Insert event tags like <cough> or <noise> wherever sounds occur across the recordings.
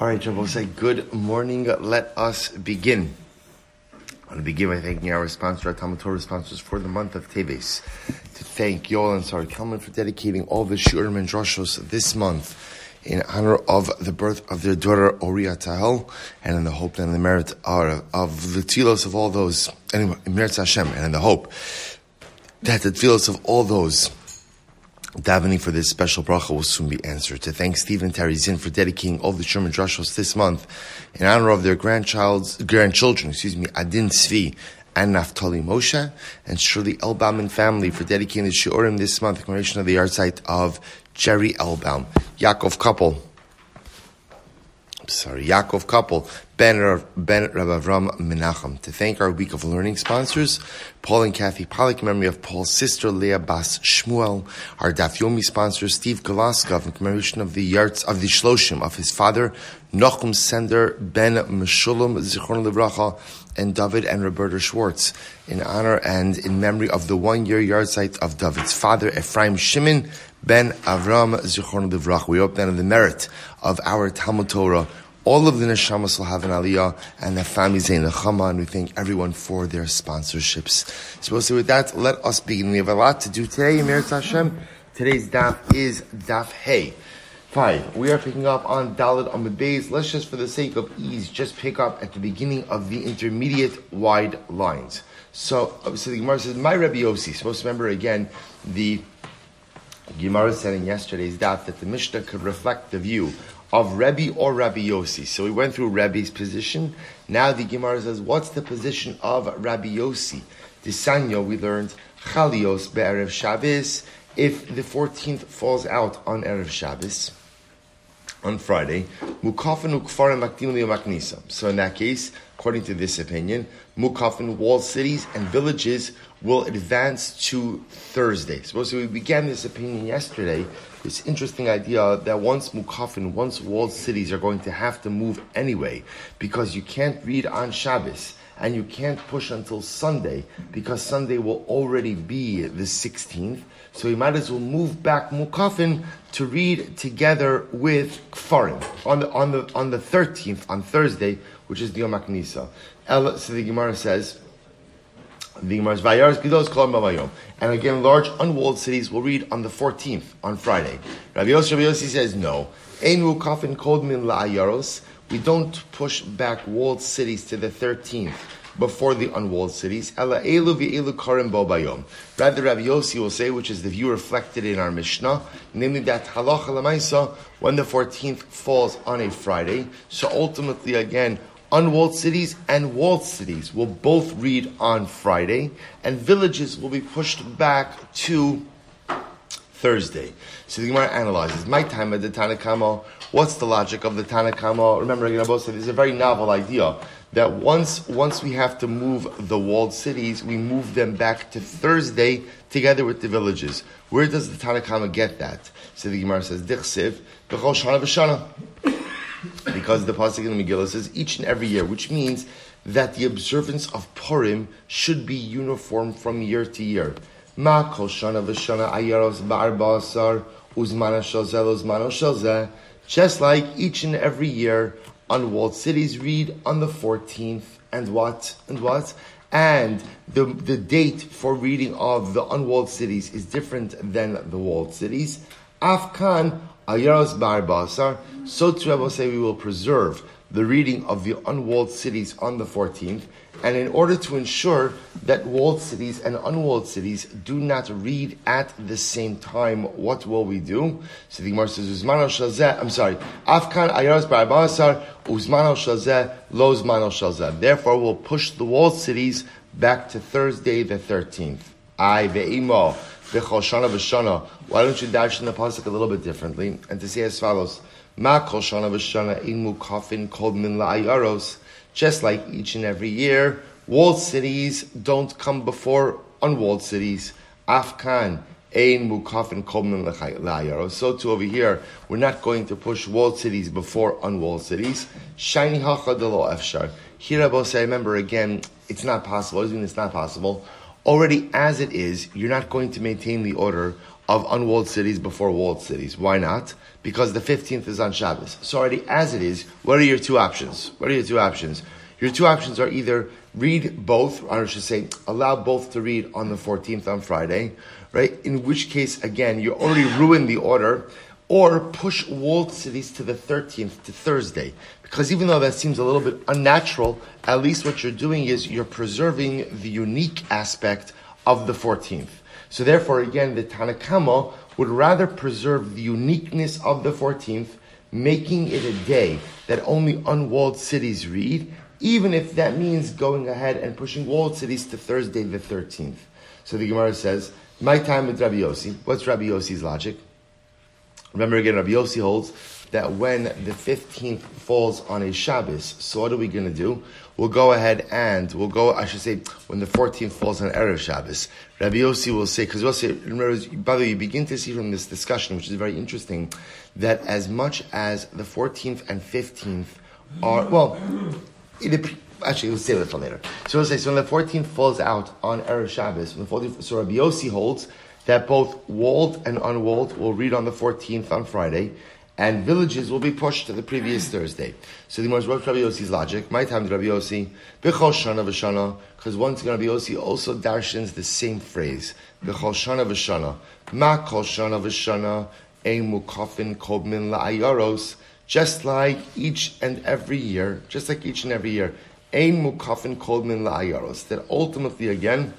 All right, say good morning. Let us begin. I want to begin by thanking our sponsor, our Talmud Torah sponsors for the month of Teves. To thank Yoel and Sarah Kelman for dedicating all the Shurim and Droshos this month in honor of the birth of their daughter Oria Tahel, and in the hope and the merit of, the telos of all those, anyway, merit Hashem, and in the hope that the telos of all those davening for this special bracha will soon be answered. To thank Stephen Terry Zinn for dedicating all the Sherman Drushos this month in honor of their grandchild's, grandchildren, excuse me, Adin Svi and Naftali Moshe, and Shirley Elbaum and family for dedicating the Shiurim this month in commemoration of the yahrzeit of Jerry Elbaum. Yaakov Kopel sorry, Yaakov Kopel, Ben, ben Rav Avram Menachem. To thank our week of learning sponsors, Paul and Kathy Pollock, in memory of Paul's sister Leah Bas Shmuel, our Daf Yomi sponsor Steve Galaskov, in commemoration of the yards of the Shloshim of his father Nochum Sender Ben Meshulam Zichron Livracha, and David and Roberta Schwartz, in honor and in memory of the one-year yahrzeit of David's father Ephraim Shimon Ben Avram Zichron Livrach. We hope that in the merit of our Talmud Torah all of the neshamas will have an aliyah, and the families in nechama, and we thank everyone for their sponsorships. So, with that, let us begin. We have a lot to do today, Emir Hashem. Today's daf is daf hey. Fine, We are picking up on Dalit on the Beis. Let's just, for the sake of ease, just pick up at the beginning of the intermediate wide lines. So, uh, so the Gemara says, "My Rebbe Yossi." Supposed to remember again the Gemara said in yesterday's daf that the Mishnah could reflect the view of Rebbe or Rabbi Yossi. So we went through Rebbe's position. Now the Gemara says, what's the position of Rabbi Yossi? The Sanyo, we learned Chalios be'erev Shabbos, if the 14th falls out on Erev Shabbos, on Friday, Mukafin ukfarim makdim. So in that case, according to this opinion, Mukafin walled cities and villages will advance to Thursday. Suppose we began this opinion yesterday this interesting idea that once mukafin, once walled cities are going to have to move anyway, because you can't read on Shabbos and you can't push until Sunday because Sunday will already be the 16th. So you might as well move back mukafin to read together with kfarim on the on the on the 13th on Thursday, which is the Yom HaKnisa. So the Gemara says. The Gemara's Vayars Gedos Kolam Babayom. And again, large unwalled cities will read on the 14th, on Friday. Rabbi Yossi, Rabbi Yossi says no. Ein Kafin Kod Min La'ayaros. We don't push back walled cities to the 13th before the unwalled cities. Rather, Rabbi Yossi will say, which is the view reflected in our Mishnah, namely that halacha lemaisa when the 14th falls on a Friday. So ultimately, again, unwalled cities and walled cities will both read on Friday, and villages will be pushed back to Thursday. So the Gemara analyzes my time at the Tanna Kamma. What's the logic of the Tanna Kamma? Remember, again, said this is a very novel idea that once once we have to move the walled cities, we move them back to Thursday together with the villages. Where does the Tanna Kamma get that? So the Gemara says, "Dichsiv shana v'shana." because the pasuk in the Megillah says each and every year, which means that the observance of Purim should be uniform from year to year. Ma kol shana v'shana ayaros ba'arba'asar uzmana shalzel uzmano shalzeh. Just like each and every year, unwalled cities read on the 14th, and what? And what? And the, the date for reading of the unwalled cities is different than the walled cities. Afkan Ayaros Bar Basar, so will say we will preserve the reading of the unwalled cities on the 14th, and in order to ensure that walled cities and unwalled cities do not read at the same time, what will we do? So the Gemara says, Uzmano Shalzeh, I'm sorry, Afkan Ayaros Bar Basar, Uzmano Shalzeh, Lo Uzmano Shalzeh. Therefore, we'll push the walled cities back to Thursday the 13th. I ve'imo. Shana v'shana. Why don't you dash in the pasuk a little bit differently and to say as follows: Ma kol shana v'shana in mukafin kol min la'ayaros. Just like each and every year, walled cities don't come before unwalled cities. Afkan. Ein mukafin kol min la'ayaros. So too over here, we're not going to push walled cities before unwalled cities. Shiny hacha efshar. Here I say, remember again, it's not possible. Does mean it's not possible? already as it is, you're not going to maintain the order of unwalled cities before walled cities. Why not? Because the 15th is on Shabbos. So already as it is, what are your two options? What are your two options? Your two options are either read both, or I should say, allow both to read on the 14th on Friday, right? In which case, again, you already ruined the order, or push walled cities to the 13th, to Thursday. Because even though that seems a little bit unnatural, at least what you're doing is you're preserving the unique aspect of the 14th. So therefore, again, the Tanna Kamma would rather preserve the uniqueness of the 14th, making it a day that only unwalled cities read, even if that means going ahead and pushing walled cities to Thursday the 13th. So the Gemara says, my time with Rabbi Yossi. What's Rabbi Yossi's logic? Remember again, Rabbi Yossi holds that when the 15th falls on a Shabbos, so what are we going to do? We'll go ahead and we'll go, I should say, when the 14th falls on Erev Shabbos. Rabbi Yossi will say, because we'll say, remember, by the way, you begin to see from this discussion, which is very interesting, that as much as the 14th and 15th are, well, it, actually, let's save it for later. So we'll say, so when the 14th falls out on Erev Shabbos, when the 14th, so Rabbi Yossi holds that both walled and unwalled will read on the 14th on Friday, and villages will be pushed to the previous Thursday. So the Gemara wrote Rabbi Yossi's logic. My time, Rabbi Yossi, B'chol Shana V'Shana, because once again Rabbi Yossi also darshans the same phrase, B'chol Shana V'Shana, Ma Kol Shana V'Shana, Mukafin Kobmin La'ayaros, just like each and every year, just like each and every year, Ein Mukafin Kobmin La'ayaros, that ultimately again,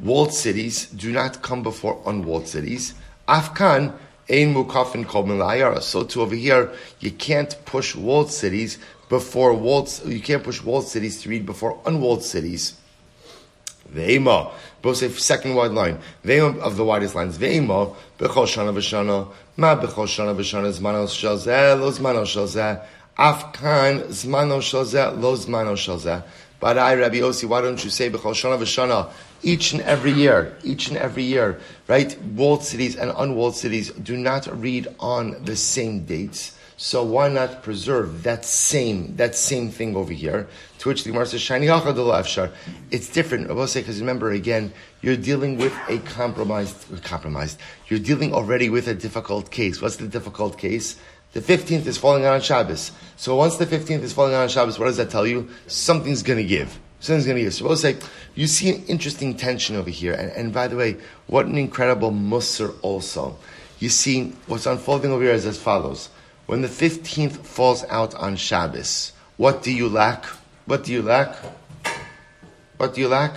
walled cities do not come before unwalled cities. Afkan, ein mukafin So to over here, you can't push walled cities before walled, you can't push walled cities to read before unwalled cities. Ve'ema, both say second wide line. Ve'ema of the widest lines. Ve'ema, bechol shana v'shana, ma bechol shana v'shana zmano shalzeh, lo zmano afkan zmano shalzeh, lo zmano. But I, Rabbi Yossi, why don't you say bechol shana v'shana each and every year, each and every year, right? Walled cities and unwalled cities do not read on the same dates. So why not preserve that same that same thing over here? To which the Gemara says, "Shani afshar." It's different. I will say because remember again, you're dealing with a compromised, compromised. You're dealing already with a difficult case. What's the difficult case? The 15th is falling on Shabbos. So once the 15th is falling on Shabbos, what does that tell you? Something's going to give. Something's going to give. So we'll say, you see an interesting tension over here. And, and by the way, what an incredible musr also. You see, what's unfolding over here is as follows. When the 15th falls out on Shabbos, what do you lack? What do you lack? What do you lack?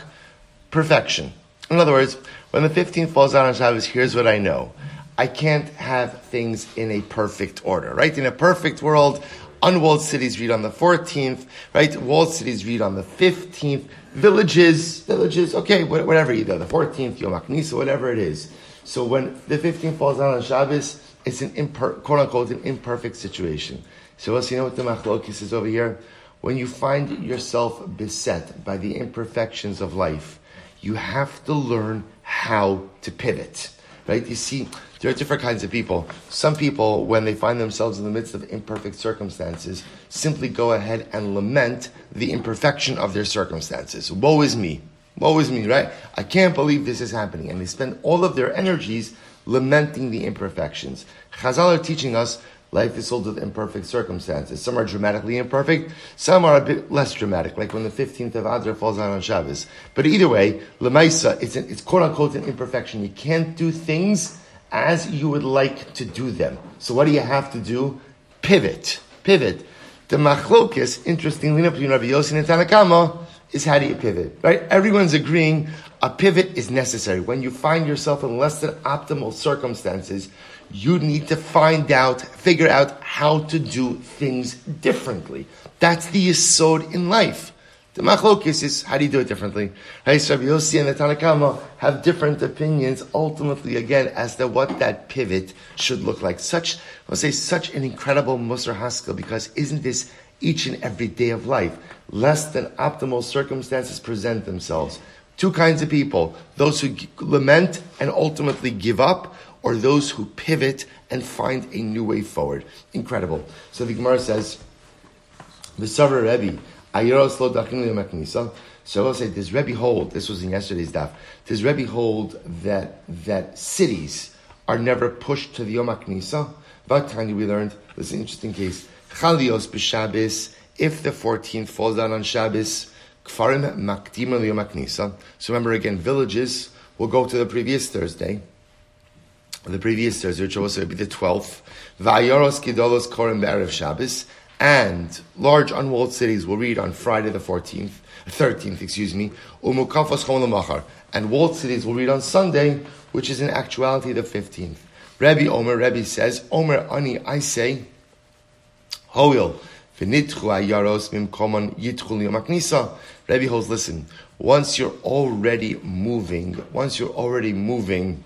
Perfection. In other words, when the 15th falls out on Shabbos, here's what I know. I can't have things in a perfect order, right? In a perfect world, Unwalled cities read on the 14th, right? Walled cities read on the 15th. Villages, villages, okay, whatever you either, the 14th, Yom HaKnisa, whatever it is. So when the 15th falls out on Shabbos, it's an imper- quote unquote an imperfect situation. So also, you know what the machlokis is over here? When you find yourself beset by the imperfections of life, you have to learn how to pivot. Right? You see, there are different kinds of people. Some people, when they find themselves in the midst of imperfect circumstances, simply go ahead and lament the imperfection of their circumstances. Woe is me. Woe is me, right? I can't believe this is happening. And they spend all of their energies lamenting the imperfections. Chazal are teaching us life is filled with imperfect circumstances. Some are dramatically imperfect, some are a bit less dramatic, like when the 15th of Adar falls out on Shabbos. But either way, Lemaisa, it's, it's quote unquote an imperfection. You can't do things as you would like to do them. So what do you have to do? Pivot. Pivot. The machlokis, interestingly enough, between Rabbi Yossi and Tanna Kamma, is how do you pivot, right? Everyone's agreeing a pivot is necessary. When you find yourself in less than optimal circumstances, you need to find out, figure out how to do things differently. That's the yisod in life. The machlokis is how do you do it differently? Rabbi Yossi and the Tanna Kamma have different opinions ultimately again as to what that pivot should look like. Such, I'll say, such an incredible Musar Haskell because isn't this each and every day of life? Less than optimal circumstances present themselves. Two kinds of people. Those who lament and ultimately give up or those who pivot and find a new way forward. Incredible. So the Gemara says, the Rebbe, Ayeros lo dachin maknisa. So I'll say, does Rebbe hold, this was in yesterday's daf, does Rebbe hold that, that cities are never pushed to the Yom HaKnisa? About time we learned, this is an interesting case, Chalios b'Shabbos, if the 14th falls down on Shabbos, Kfarim HaKnisa. So remember again, villages will go to the previous Thursday, the previous Thursday, which also would be the 12th, Vayoros Gidolos Korim Be'erev Shabbos, and large unwalled cities will read on Friday the 14th, 13th, excuse me, Umukafos Chon and walled cities will read on Sunday, which is in actuality the 15th. Rabbi Omer, Rabbi says, Omer Ani, I say, Hoil, V'nitchu ayaros mimkomon yitchul yomaknisa. Rabbi holds, listen, once you're already moving, once you're already moving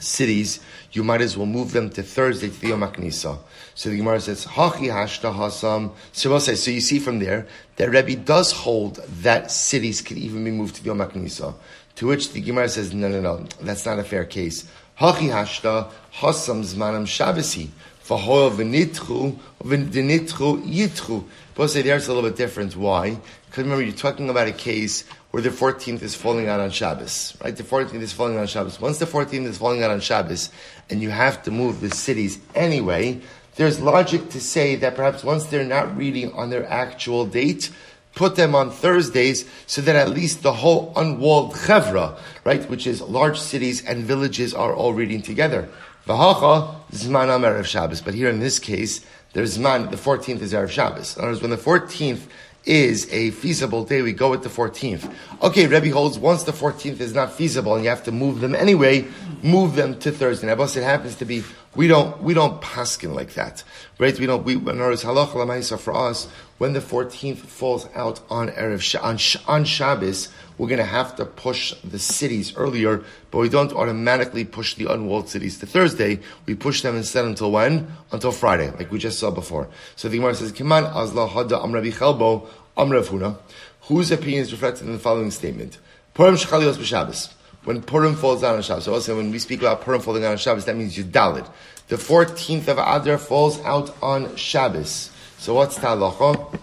cities, you might as well move them to Thursday to the Yom HaKnisa. So the Gemara says, Hachi hashta hasam. So we'll say, so you see from there that Rebbe does hold that cities could even be moved to the Yom HaKnisa. To which the Gemara says, no, no, no, that's not a fair case. Hachi hashta hasam zmanam shabasi. V'hoel v'nitchu, v'nitchu yitchu. Say there's a little bit different. Why? Because remember, you're talking about a case where the 14th is falling out on Shabbos, right? The 14th is falling out on Shabbos. Once the 14th is falling out on Shabbos, and you have to move the cities anyway, there's logic to say that perhaps once they're not reading on their actual date, put them on Thursdays so that at least the whole unwalled chevra, right, which is large cities and villages are all reading together. V'hacha zman Erev Shabbos. But here in this case, there's zman, the 14th is Erev Shabbos. In other words, when the 14th is a feasible day, we go with the 14th. Okay, Rebbe holds once the 14th is not feasible and you have to move them anyway, move them to Thursday. Now, it happens to be, we don't, we don't paskin like that. Right? We don't, we, in other words, halach for us, when the 14th falls out on Erev, on, on Shabbos, we're going to have to push the cities earlier, but we don't automatically push the unwalled cities to Thursday. We push them instead until when? Until Friday, like we just saw before. So the Gemara says, Kiman azla hada amrabi chelbo amrav huna. Whose opinion is reflected in the following statement? Purim shechalios b'Shabbos. When Purim falls down on Shabbos. So also when we speak about Purim falling down on Shabbos, that means you Yudalid. The 14th of Adar falls out on Shabbos. So what's Talacha?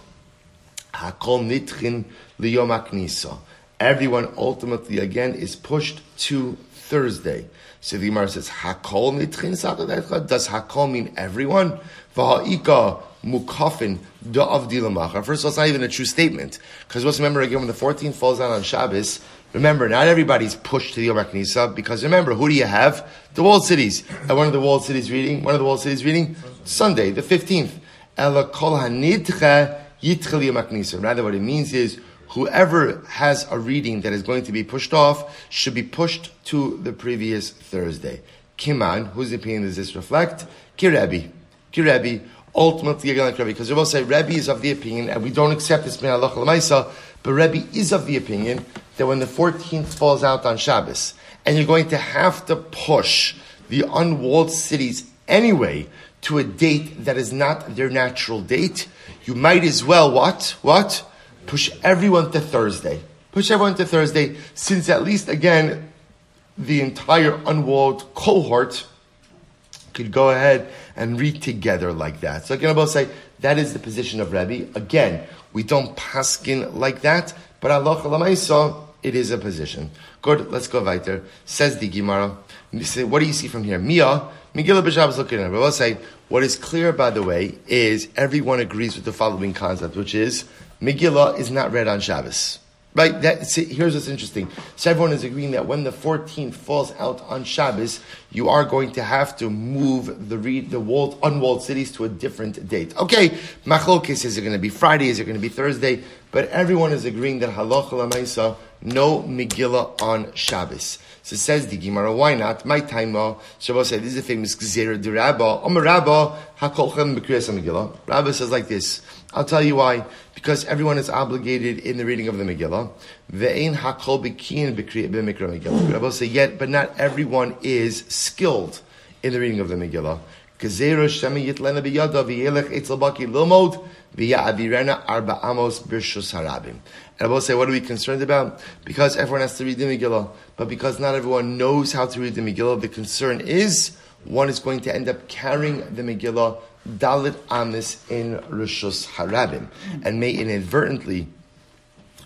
Hakol nitchin liyom aknisa everyone ultimately again is pushed to Thursday. So the Gemara says, Hakol nitchin Does Hakol mean everyone? V'ha'ika mukafin da'avdilamachar. First of all, it's not even a true statement. Because let's remember again, when the 14th falls out on Shabbos, remember, not everybody's pushed to the Yom HaKnisa, because remember, who do you have? The walled cities. And one of the walled cities reading, one of the walled cities reading, Sunday, the 15th. Ela kol. Rather, what it means is, whoever has a reading that is going to be pushed off should be pushed to the previous Thursday. Kiman, whose opinion does this reflect? Kirebi. Kirebi. Ultimately, Rebbe, because we will say Rebbe is of the opinion, and we don't accept this but Rebbe is of the opinion that when the 14th falls out on Shabbos, and you're going to have to push the unwalled cities anyway to a date that is not their natural date, you might as well what? What? push everyone to Thursday. Push everyone to Thursday, since at least again, the entire unwalled cohort could go ahead and read together like that. So I'll say that is the position of Rebbe. Again, we don't paskin like that, but Allah Lamaisa, it is a position. Good, let's go weiter. Says the Gemara. What do you see from here? Mia, Megillah B'Shabbos is looking at it. We'll say, what is clear, by the way, is everyone agrees with the following concept, which is Megillah is not read on Shabbos. Right? That, see, here's what's interesting. So everyone is agreeing that when the 14th falls out on Shabbos, you are going to have to move the read the walled, unwalled cities to a different date. Okay, machlokes is it going to be Friday? Is it going to be Thursday? But everyone is agreeing that halacha lamaisa no Megillah on Shabbos. So says the Gemara, why not? My time, uh, Shabbos said, this is a famous Gzera de Rabba. Omer Rabba, b'kriyas Megillah. Rabba says like this. I'll tell you why. Because everyone is obligated in the reading of the Megillah. Ve'ein hakol. Rabbi say, yet, but not everyone is skilled in the reading of the Megillah. Gezerah baki arba amos harabim. And I will say, what are we concerned about? Because everyone has to read the Megillah, but because not everyone knows how to read the Megillah, the concern is one is going to end up carrying the Megillah Dalit Amis in Rishus Harabim, and may inadvertently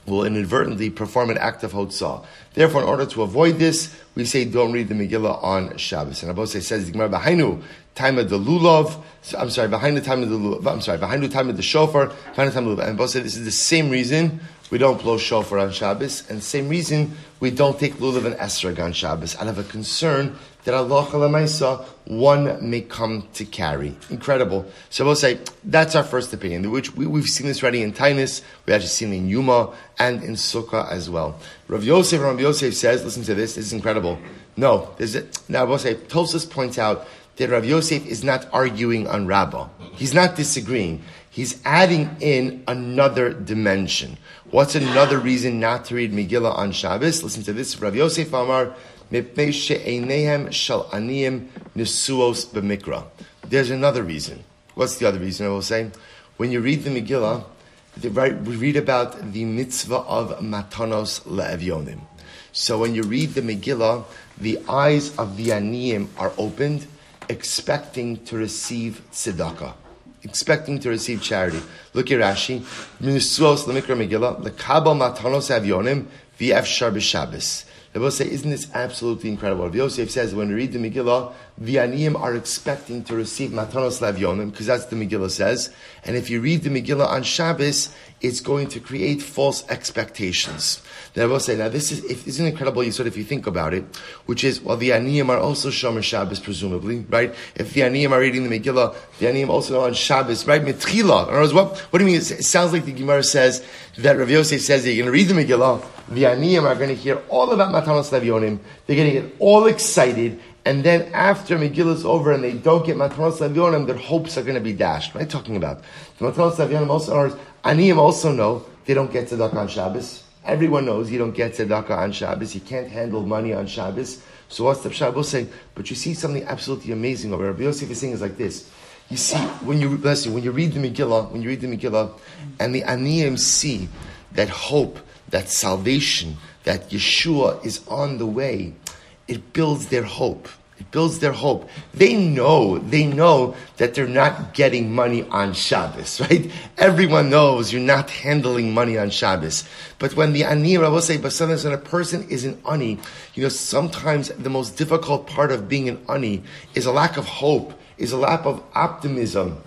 will inadvertently perform an act of hotzah. Therefore, in order to avoid this, we say don't read the Megillah on Shabbos. And Abose says the Gemara behind time of the lulav. I'm sorry, behind the time of the lulav. I'm sorry, behind the time of the shofar, behind the time of the lulav. And Abose, this is the same reason we don't blow shofar on Shabbos, and same reason we don't take lulav and esrog on Shabbos out of a concern that Allah Chalamaisa one may come to carry. Incredible. So we'll say that's our first opinion, which we, have seen this already in Taanis, we actually seen it in Yuma and in Sukkah as well. Rav Yosef, Rav Yosef says, listen to this, this is incredible. No, there's a, now we'll say, Tosfos points out that Rav Yosef is not arguing on Rabbah. He's not disagreeing. He's adding in another dimension. What's another reason not to read Megillah on Shabbos? Listen to this. Rav Yosef Amar, there's another reason. What's the other reason I will say? When you read the Megillah, we read about the mitzvah of matanos le'evyonim. So when you read the Megillah, the eyes of the aniyim are opened, expecting to receive tzedakah, expecting to receive charity. Look at Rashi. Minusuos lemikra Megillah, lekabel matanos evyonim v'efshar b'Shabbos. They both say, isn't this absolutely incredible? Rav Yosef says, when we read the Megillah, the Aniyim are expecting to receive Matanos Lavyonim, because that's the Megillah says. And if you read the Megillah on Shabbos, it's going to create false expectations. Then I will say, now this is, if, isn't incredible, you sort of if you think about it, which is, well, the Aniyim are also Shomer Shabbos, presumably, right? If the Aniyim are reading the Megillah, the Aniyim also know on Shabbos, right? Mitchila. In other words, what, what do you mean? It sounds like the Gemara says that Rav Yosef says that you're going to read the Megillah, the Aniyim are going to hear all about Matanos Levionim, they're going to get all excited, and then after Megillah is over and they don't get Matanos Levionim, their hopes are going to be dashed. What am I talking about? The Matanos Levionim also, also know they don't get tzedakah on Shabbos. Everyone knows you don't get tzedakah on Shabbos. You can't handle money on Shabbos. So what's the Shabbos saying? But you see something absolutely amazing over Rabbi Yosef is saying is like this. You see, when you, bless you, when you read the Megillah, when you read the Megillah, and the Aniyim see that hope, that salvation, that Yeshua is on the way, it builds their hope. It builds their hope. They know, they know that they're not getting money on Shabbos, <laughs> right? Everyone knows you're not handling money on Shabbos. But when the ani, I will say, but sometimes when a person is an ani, you know, sometimes the most difficult part of being an ani is a lack of hope, is a lack of optimism.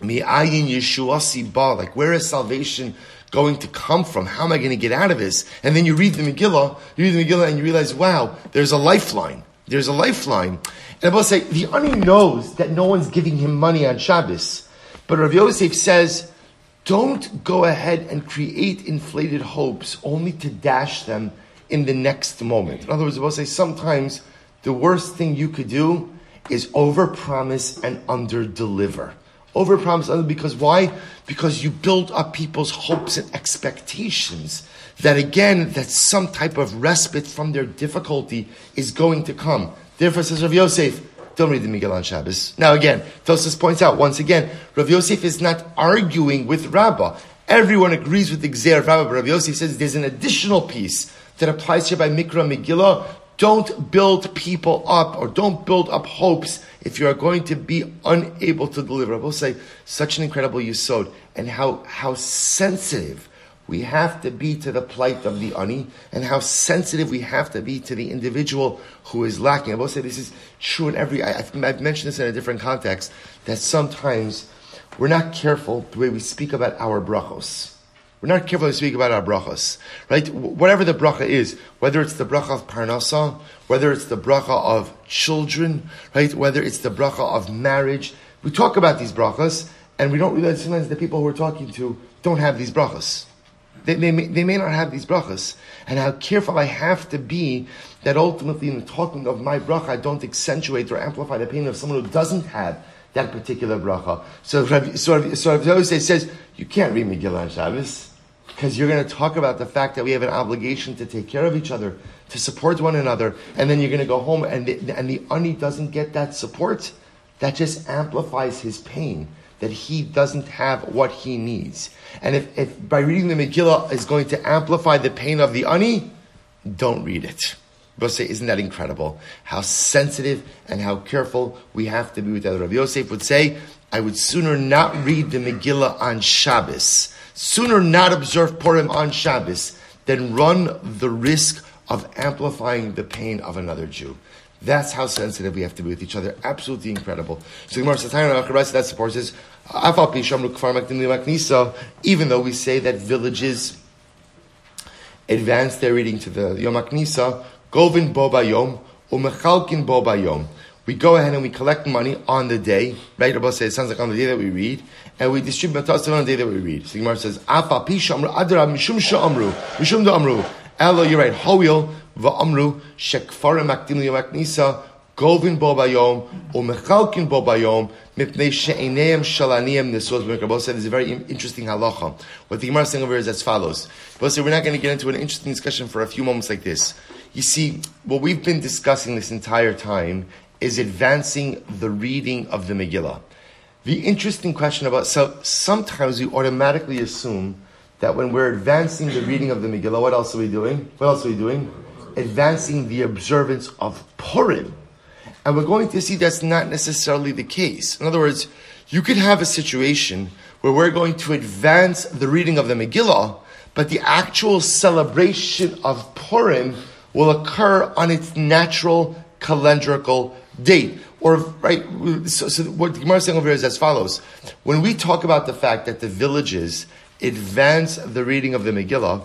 Mi'ayin Yeshua ba, like where is salvation going to come from? How am I going to get out of this? And then you read the Megillah, you read the Megillah and you realize, wow, there's a lifeline. There's a lifeline. And I will say, the Ani knows that no one's giving him money on Shabbos. But Rav Yosef says, don't go ahead and create inflated hopes only to dash them in the next moment. In other words, I will say, sometimes the worst thing you could do is overpromise and underdeliver. Overpromise under because why? Because you build up people's hopes and expectations that again, that some type of respite from their difficulty is going to come. Therefore, says Rav Yosef, don't read the Megillah on Shabbos. Now again, Tosfos points out once again, Rav Yosef is not arguing with Rabbah. Everyone agrees with the Gzer of Rabbah, but Rav Yosef says there's an additional piece that applies here by Mikra Megillah. Don't build people up or don't build up hopes if you are going to be unable to deliver. I will say such an incredible yisod and how, how sensitive we have to be to the plight of the ani and how sensitive we have to be to the individual who is lacking. I will say this is true in every, I, have mentioned this in a different context, that sometimes we're not careful the way we speak about our brachos. We're not careful to speak about our brachos, right? Whatever the bracha is, whether it's the bracha of parnasa, whether it's the bracha of children, right? Whether it's the bracha of marriage, we talk about these brachas, and we don't realize sometimes the people who we're talking to don't have these brachas. They, they, may, they may not have these brachas. And how careful I have to be that ultimately in talking of my bracha, I don't accentuate or amplify the pain of someone who doesn't have that particular bracha. So so, so Yosef says, you can't read Megillah on Shabbos because you're going to talk about the fact that we have an obligation to take care of each other, to support one another, and then you're going to go home and the, and the ani doesn't get that support. That just amplifies his pain that he doesn't have what he needs. And if, if by reading the Megillah is going to amplify the pain of the ani, don't read it. Say, isn't that incredible? How sensitive and how careful we have to be with that. Rabbi Yosef would say, I would sooner not read the Megillah on Shabbos, sooner not observe Purim on Shabbos, than run the risk of amplifying the pain of another Jew. That's how sensitive we have to be with each other. Absolutely incredible. So Gemara says, that supports this. Even though we say that villages advance their reading to the Yom HaKnisa, Govin Bo Bayom, Umechalkin Bo Bayom. We go ahead and we collect money on the day, right? Rabbi says it sounds like on the day that we read, and we distribute matas on the day that we read. So Gemara says, Afa Amru Adra Mishum Amru Mishum Amru. Elo, you're right. Hoil va'amru shekfarim makdim liyom govin bo bayom umechalkin bo bayom mipnei she'eneim shalaniyim nesos b'mekabos said is a very interesting halacha. What the Gemara is saying over is as follows. But we're not going to get into an interesting discussion for a few moments like this. You see, what we've been discussing this entire time is advancing the reading of the Megillah. The interesting question about so sometimes we automatically assume that when we're advancing the reading of the Megillah, what else are we doing? What else are we doing? Advancing the observance of Purim. And we're going to see that's not necessarily the case. In other words, you could have a situation where we're going to advance the reading of the Megillah, but the actual celebration of Purim will occur on its natural calendrical date. Or, right, so, so what Gemara is saying over here is as follows. When we talk about the fact that the villages advance the reading of the Megillah,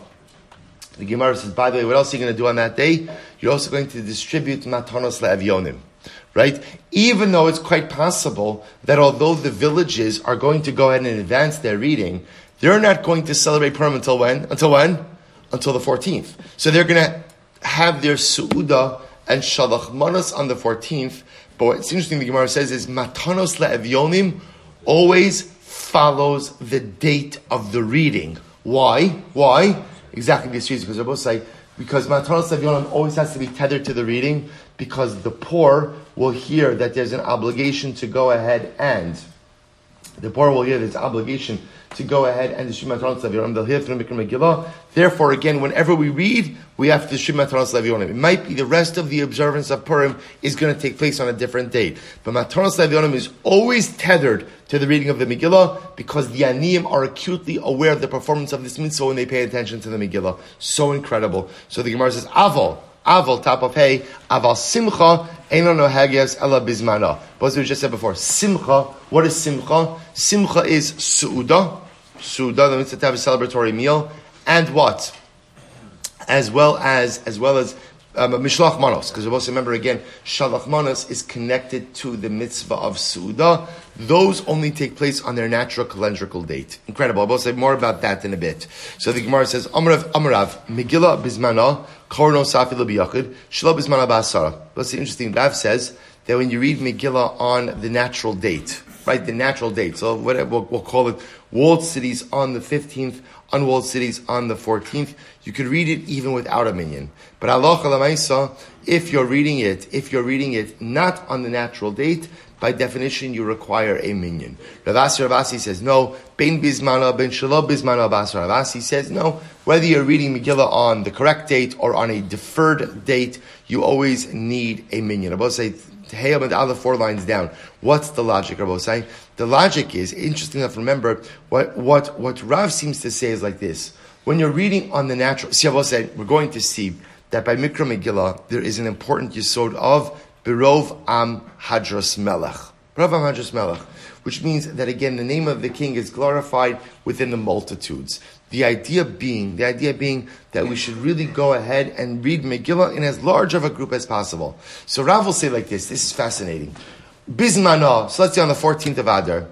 the Gemara says, by the way, what else are you going to do on that day? You're also going to distribute matanos le'avyonim. Right? Even though it's quite possible that although the villages are going to go ahead and advance their reading, they're not going to celebrate Purim until when? Until when? Until the 14th. So they're going to have their Su'uda and Shalach Manos on the 14th. But what's interesting, the Gemara says, is Matanos le'avyonim always follows the date of the reading. Why? Why? Exactly this reason, because they're both say, because Matanos Savyonim always has to be tethered to the reading, because the poor will hear that there's an obligation to go ahead and, the poor will hear there's obligation to go ahead and distribute Matanos Leviyonim. They'll hear through Mikra Megillah. Therefore, again, whenever we read, we have to distribute Matanos. It might be the rest of the observance of Purim is going to take place on a different date. But Matanos Leviyonim is always tethered to the reading of the Megillah because the Aniyim are acutely aware of the performance of this mitzvah when they pay attention to the Megillah. So incredible. So the Gemara says, Avol. Aval, top of hay, aval simcha, eno no hagias ela bizmana. But we just said before, simcha, what is simcha? Simcha is su'uda, su'uda, the mitzvah to have a celebratory meal, and what? As well as, as well as um, Mishlach Manos, because we also remember again, Shalach Manos is connected to the mitzvah of Suda. Those only take place on their natural calendrical date. Incredible. I'll say more about that in a bit. So the Gemara says, Amrav, Amrav, Megillah Bizmana, Korno Safi Biyachid, Shlo Bizmana Basara. What's interesting? Rav says that when you read Megillah on the natural date, right, the natural date, so whatever, we'll, we'll call it walled cities on the 15th, unwalled cities on the 14th. You could read it even without a minion. But Allah Lamaisa, if you're reading it, if you're reading it not on the natural date, by definition you require a minyan. Rav Assi Ravasi says no, Ben Bismana, Ben Shalom Bismana Basar Rav Assi says no, whether you're reading Megillah on the correct date or on a deferred date, you always need a minion. I say Hayam and other four lines down. What's the logic, Rabbi say? The logic is interesting enough. Remember what what what Rav seems to say is like this: when you're reading on the natural, see, I said we're going to see that by Mikra Megillah there is an important yisod of Birov Am Hadras Melech. Birov Am Hadras Melech, which means that again the name of the king is glorified within the multitudes. The idea being, the idea being that we should really go ahead and read Megillah in as large of a group as possible. So Rav will say like this, this is fascinating. Bismana, so let's say on the 14th of Adar,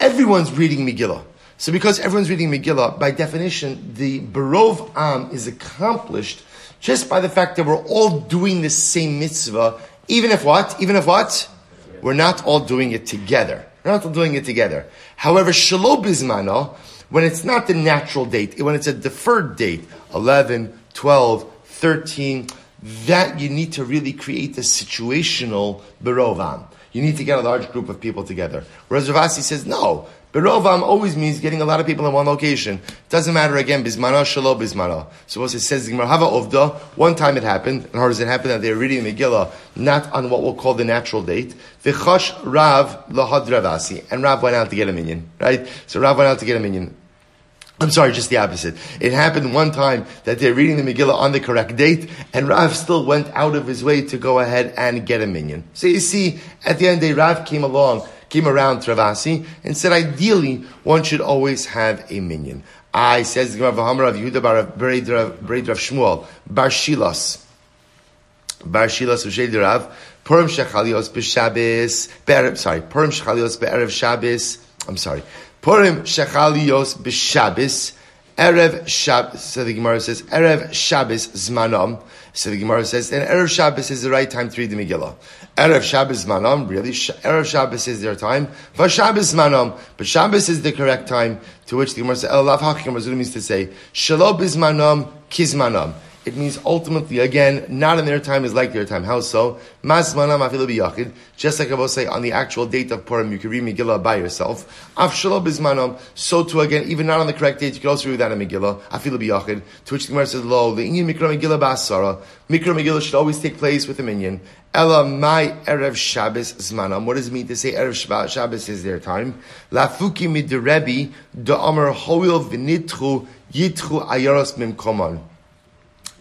everyone's reading Megillah. So because everyone's reading Megillah, by definition, the Barov Am is accomplished just by the fact that we're all doing the same mitzvah, even if what? Even if what? We're not all doing it together. We're not all doing it together. However, Shalom Bismana, when it's not the natural date, when it's a deferred date, 11, 12, 13, that you need to really create a situational berovam. You need to get a large group of people together. Whereas says, no, But Rovam always means getting a lot of people in one location. Doesn't matter again, Bismana, Shalom, Bismana. Suppose it says, Hava Ovda, one time it happened, and how does it happen that they're reading Megillah not on what we'll call the natural date? V'chosh Rav lahad Rav Assi. And Rav went out to get a minion, right? So Rav went out to get a minyan. I'm sorry, just the opposite. It happened one time that they're reading the Megillah on the correct date, and Rav still went out of his way to go ahead and get a minion. So you see, at the end of the day, Rav came along, came around Travasi, and said ideally, one should always have a minion. I says the Hamar of Yehuda Bar Braid Rav Shmuel, Bar Shilas, Bar Shilas of Rav, Purim Shechalios B'Shabbos, sorry, Purim Shechalios Be'erev Shabbos, I'm sorry, Purim Shechalios b'Shabbos. Erev Shabbos, so the Gemara says, Erev Shabbos Zmanom. So the Gemara says, and Erev Shabbos is the right time to read the Megillah. Erev Shabbos Zmanom, really? Erev Shabbos is their time. For Shabbos Zmanom. But Shabbos is the correct time to which the Gemara says, El Lav Hakim, means to say, Shalom Bizmanom, Kizmanom. It means ultimately, again, not in their time is like their time. How so? Just like I will say, on the actual date of Purim, you can read Megillah by yourself. So too, again, even not on the correct date, you can also read that in Megillah. To which the Gemara says, lo, the mikra Megillah. Mikra Megillah should always take place with a minyan. Ella my erev Shabbos zmanam. What does it mean to say erev Shabbos is their time? Lafuki mid Rebbe da amar hoil v'nitchu yitchu ayaros.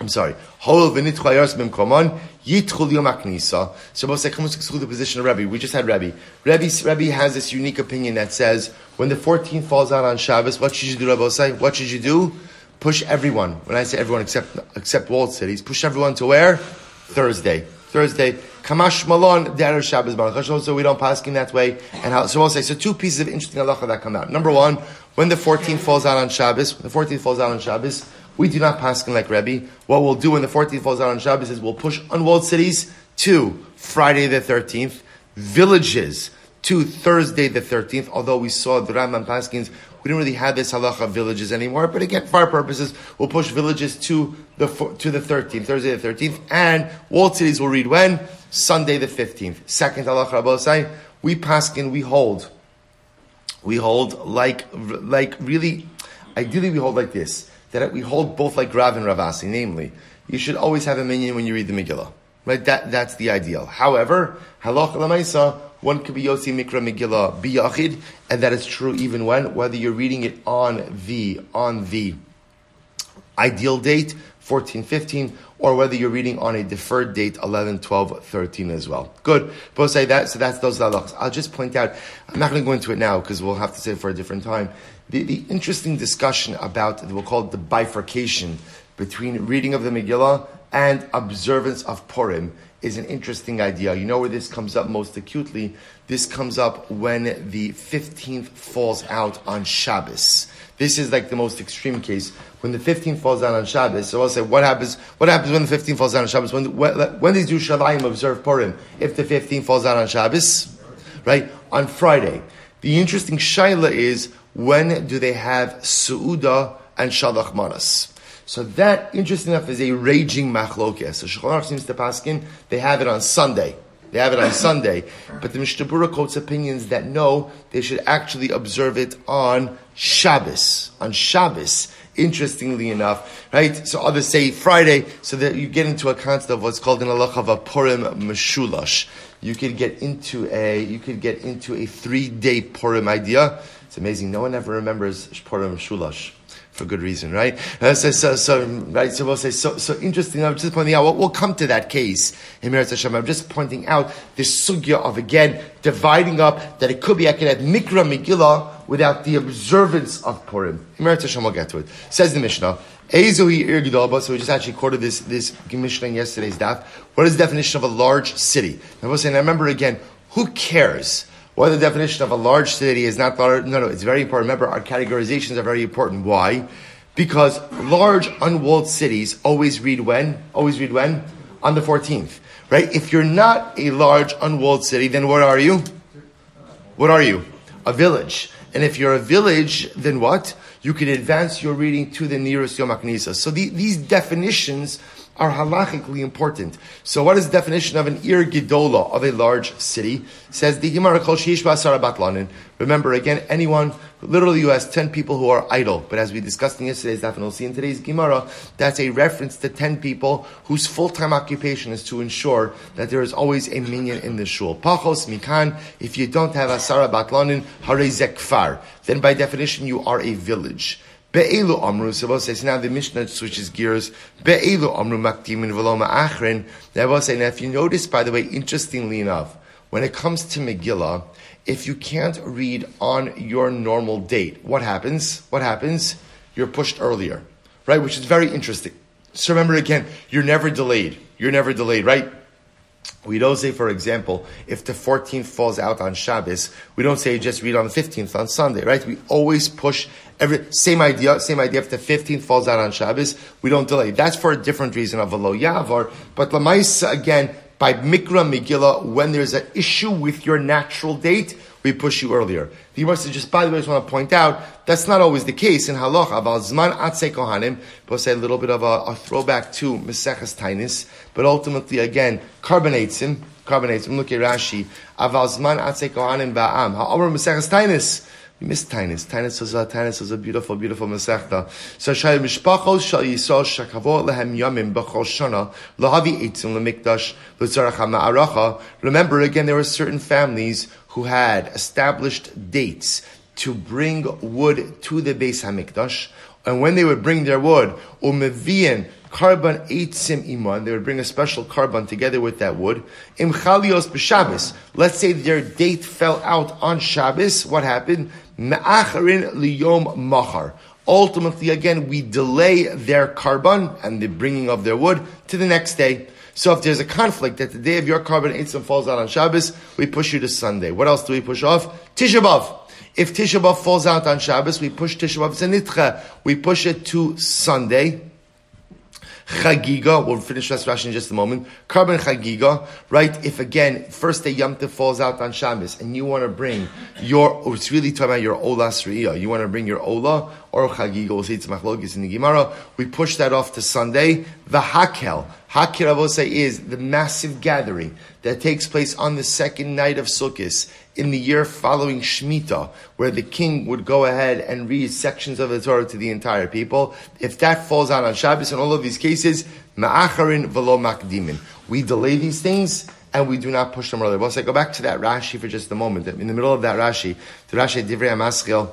I'm sorry. Hol v'nitchu ayaros mimkomon yitchul yom aknisa. So both say comes to the position of Rebbe. We just had Rebbe. Rebbe. Rebbe has this unique opinion that says when the 14th falls out on Shabbos, what should you do? Rebbe say, what should you do? Push everyone. When I say everyone except except walled cities, push everyone to where? Thursday. Thursday. Kamash Malon Der Shabbos Baruch So we don't pass in that way. And how? So we'll say so. Two pieces of interesting halacha that come out. Number one, when the 14th falls out on Shabbos, the 14th falls out on Shabbos. We do not pass like Rebbe. What we'll do when the 14th falls out on Shabbos is we'll push unwalled cities to Friday the 13th, villages to Thursday the 13th, although we saw the Rambam Paskins, we don't really have this halacha villages anymore, but again, for our purposes, we'll push villages to the, to the 13th, Thursday the 13th, and walled cities will read when? Sunday the 15th. Second halacha Rabbi we paskin, we hold. We hold like, like really, ideally we hold like this that we hold both like Rav and Rav Assi, namely, you should always have a minion when you read the Megillah. Right? That, that's the ideal. However, halach lamaisa, one could be Yossi Mikra Megillah biyachid, and that is true even when, whether you're reading it on the, on the ideal date, 14, 15, or whether you're reading on a deferred date, 11, 12, 13 as well. Good. Both say that, so that's those halachas. I'll just point out, I'm not going to go into it now because we'll have to say it for a different time the, the interesting discussion about, we'll call it the bifurcation between reading of the Megillah and observance of Purim is an interesting idea. You know where this comes up most acutely? This comes up when the 15th falls out on Shabbos. This is like the most extreme case. When the 15th falls out on Shabbos, so I'll say, what happens, what happens when the 15th falls out on Shabbos? When, when, when these Yerushalayim observe Purim? If the 15th falls out on Shabbos? Right? On Friday. The interesting shaila is, when do they have Su'uda and Shalach Manas? So that, interesting enough, is a raging machlokes. So Shulchan seems to paskin, they have it on Sunday. They have it on <coughs> Sunday. But the Mishnah Berurah quotes opinions that no, they should actually observe it on Shabbos. On Shabbos. Interestingly enough, right? So others say Friday, so that you get into a concept of what's called an halach of a Purim Meshulash. You could get into a, you could get into a three day Purim idea it's amazing. No one ever remembers Purim Shulash for good reason, right? Uh, so, so, so, right. So we'll say so. So interesting. I'm just pointing out. We'll, we'll come to that case in Meretz Hashem. I'm just pointing out this sugya of again dividing up that it could be I could have Mikra Megillah without the observance of Purim. In Meretz Hashem, we'll get to it. Says the Mishnah. So we just actually quoted this this Mishnah in yesterday's daf. What is the definition of a large city? I was saying. I remember again. Who cares? What the definition of a large city is not large. No, no, it's very important. Remember, our categorizations are very important. Why? Because large unwalled cities always read when? Always read when? On the 14th. Right? If you're not a large unwalled city, then what are you? What are you? A village. And if you're a village, then what? You can advance your reading to the nearest Yom HaKnisa. So the, these definitions are halachically important. So what is the definition of an ir gidola, of a large city? says the Gemara Sheish Batlanin. Remember again, anyone, literally you has 10 people who are idle. But as we discussed in yesterday's daf and we'll see in today's Gemara, that's a reference to 10 people whose full-time occupation is to ensure that there is always a minion in the shul. Pachos mikan, if you don't have Asara Batlanin, Hare Zekfar, then by definition you are a village. Be'elu amru, so says now the Mishnah switches gears. Be'elu amru makdimin veloma achrin. Now say now if you notice, by the way, interestingly enough, when it comes to Megillah, if you can't read on your normal date, what happens? What happens? You're pushed earlier, right? Which is very interesting. So remember again, you're never delayed. You're never delayed, right? We don't say, for example, if the 14th falls out on Shabbos, we don't say just read on the 15th on Sunday, right? We always push every, same idea, same idea. If the 15th falls out on Shabbos, we don't delay. That's for a different reason of a low yavar. But Lamaisa, again, by Mikra Megillah, when there's an issue with your natural date, we push you earlier. The Gemara says, just by the way, I just want to point out, that's not always the case in Halach. Aval Zman Atse Kohanim, but say a little bit of a, a throwback to Meseches Taanis, but ultimately, again, korban eitzim, korban eitzim. Look at Rashi. Zman Atse Kohanim Ba'am. Ha'omer Meseches Taanis. We miss Taanis. Taanis was a Taanis was a beautiful, beautiful Masechta. So Shay Mishpachos Shal Yisrael Shakavot Lehem Yamim B'chol Shana Lahavi Eitzim LeMikdash L'Tzarach HaMa'aracha. Remember again, there were certain families who had established dates to bring wood to the Beis Hamikdash, and when they would bring their wood, Umevian Korban eitzim iman. They would bring a special korban together with that wood. Im chalios b'Shabbos. Let's say their date fell out on Shabbos. What happened? Me'acharin liyom machar. Ultimately, again, we delay their korban and the bringing of their wood to the next day. So if there's a conflict that the day of your korban eitzim falls out on Shabbos, we push you to Sunday. What else do we push off? Tisha B'av. If Tisha B'av falls out on Shabbos, we push Tisha B'av Zanitcha. We push it to Sunday. Chagiga, we'll finish this Rashi in just a moment. Korban Chagiga, right? If again, first day Yom Tov falls out on Shabbos and you want to bring your, oh, it's really talking about your Ola Sriya, you want to bring your Ola or Chagiga, we'll it's Machlogis in the Gemara, we push that off to Sunday. The Hakel, Hakir Avosai is the massive gathering that takes place on the second night of Sukkot in the year following Shemitah, where the king would go ahead and read sections of the Torah to the entire people. If that falls out on Shabbos, in all of these cases, ma'acharin velo makdimin. We delay these things and we do not push them earlier. Well, so I go back to that Rashi for just a moment. In the middle of that Rashi, the Rashi Divrei Amaschil,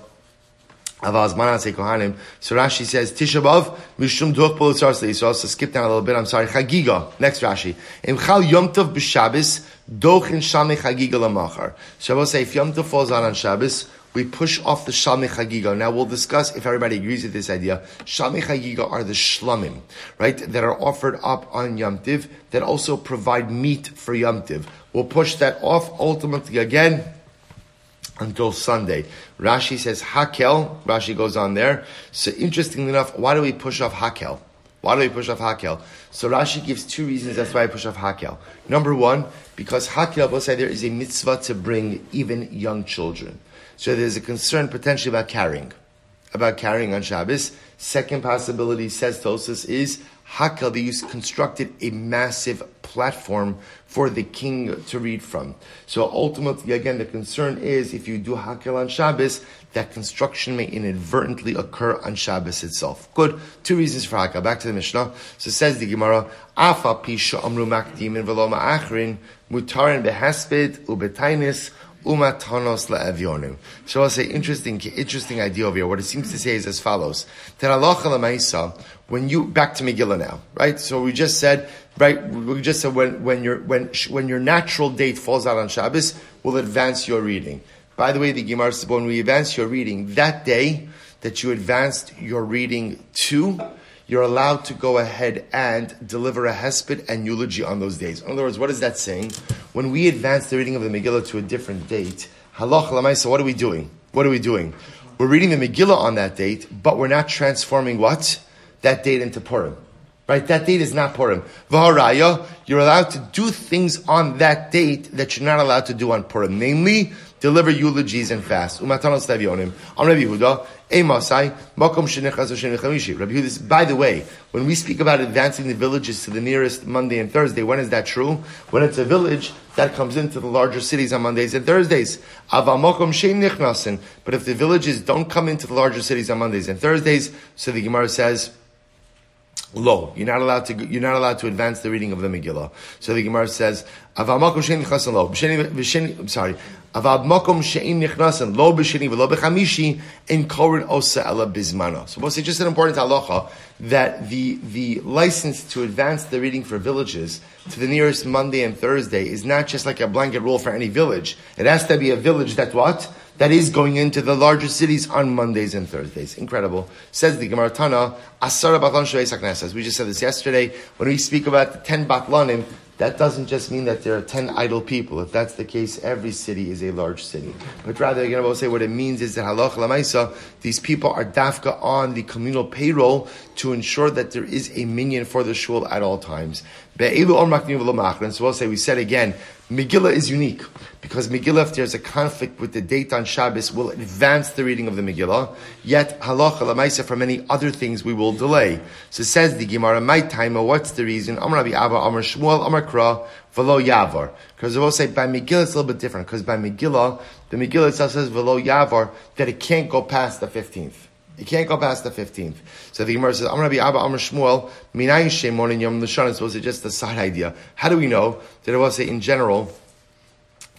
so Rashi says Tisha B'av Mishum Duch B'Lutzar So skip down a little bit. I'm sorry. Chagiga. Next Rashi. Imchal Yom Tov B'Shabbos Dochin Shalmei Chagiga Lamachar. Shabbos say if Yom Tov falls out on Shabbos, we push off the Shalmei Chagiga. Now we'll discuss if everybody agrees with this idea. Shalmei Chagiga are the shlamim, right, that are offered up on Yom Tiv that also provide meat for Yom Tiv. We'll push that off ultimately again until Sunday. Rashi says Hakel. Rashi goes on there. So interestingly enough, why do we push off Hakel? Why do we push off Hakel? So Rashi gives two reasons that's why I push off Hakel. Number one, because Hakel, will say there is a mitzvah to bring even young children. So there's a concern potentially about carrying, about carrying on Shabbos. Second possibility, says Tosfos, is Hakel, they used constructed a massive platform for the king to read from. So ultimately, again, the concern is if you do Hakel on Shabbos, that construction may inadvertently occur on Shabbos itself. Good. Two reasons for Hakel. Back to the Mishnah. So says the Gemara, Afa pisha amru makdim v'lo ma'achrin mutarin behesped ubetainis umatanos. So I'll say interesting, interesting idea over here. What it seems to say is as follows: That Allah when you back to Megillah now, right? So we just said, right? We just said when when your when when your natural date falls out on Shabbos, will advance your reading. By the way, the Gemara says when we advance your reading that day that you advanced your reading to you're allowed to go ahead and deliver a hesped and eulogy on those days. In other words, what is that saying? When we advance the reading of the Megillah to a different date, halach lamaisa, what are we doing? What are we doing? We're reading the Megillah on that date, but we're not transforming what? That date into Purim. Right? That date is not Purim. Vaharaya, you're allowed to do things on that date that you're not allowed to do on Purim. Namely, deliver eulogies and fast. Umatanos Tavionim. On Rabbi Yehuda, By the way, when we speak about advancing the villages to the nearest Monday and Thursday, when is that true? When it's a village that comes into the larger cities on Mondays and Thursdays. But if the villages don't come into the larger cities on Mondays and Thursdays, so the Gemara says, Low. You're not allowed to. You're not allowed to advance the reading of the Megillah. So the Gemara says, "Aval makom nichnasen lo." I'm sorry. Lo b'sheni v'lo b'chamishi in korin osa ela bizmano. So, it's just an important halacha that the the license to advance the reading for villages to the nearest Monday and Thursday is not just like a blanket rule for any village. It has to be a village that what that is going into the larger cities on Mondays and Thursdays. Incredible. Says the Gemara Tana, Asara Batlan Says We just said this yesterday. When we speak about the 10 Batlanim, that doesn't just mean that there are 10 idle people. If that's the case, every city is a large city. But rather, you're going to say what it means is that halach lamaisa, these people are dafka on the communal payroll to ensure that there is a minion for the shul at all times. So we'll say, we said again, Megillah is unique because Megillah, if there's a conflict with the date on Shabbos, will advance the reading of the Megillah. Yet halacha lamaisa for many other things we will delay. So says the Gemara, my time, uh, what's the reason? Amar Abba, Amar Shmuel, Amar Kra, Velo Yavar. Because I will say by Megillah it's a little bit different. Because by Megillah, the Megillah itself says Velo Yavar that it can't go past the fifteenth. You can't go past the 15th. So the Gemara says, I'm going to be Abba Amr Shmuel, Minayin Shemon Yom Lashan. It's supposed to just a side idea. How do we know that it was in general,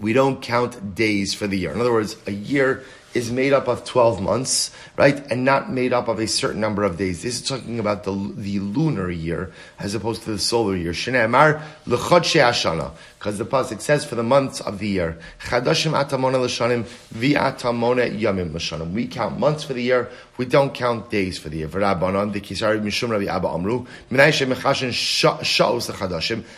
we don't count days for the year. In other words, a year is made up of 12 months, right? And not made up of a certain number of days. This is talking about the, the lunar year as opposed to the solar year. Shne'emar l'chodshei ashana. Because the Pasuk says for the months of the year. We count months for the year, we don't count days for the year. Abba amru.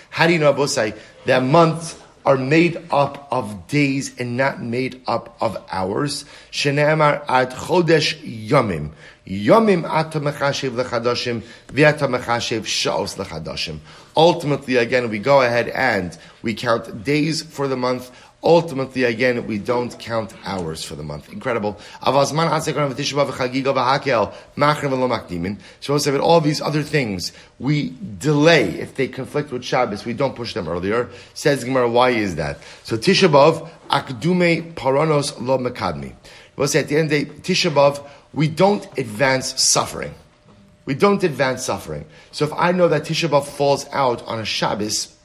How do you know, Abosai, that months are made up of days and not made up of hours. Shene'emar ad chodesh yomim. Yomim ata mechashev lechadashim, v'ata mechashev sha'os lechadashim. Ultimately, again, we go ahead and we count days for the month, Ultimately, again, we don't count hours for the month. Incredible. So all these other things, we delay if they conflict with Shabbos. We don't push them earlier. Says Gemara, why is that? So Tisha B'av, akdume paranos lo mekadmi. We'll say at the end of the day, Tisha we don't advance suffering. We don't advance suffering. So if I know that Tisha B'av falls out on a Shabbos,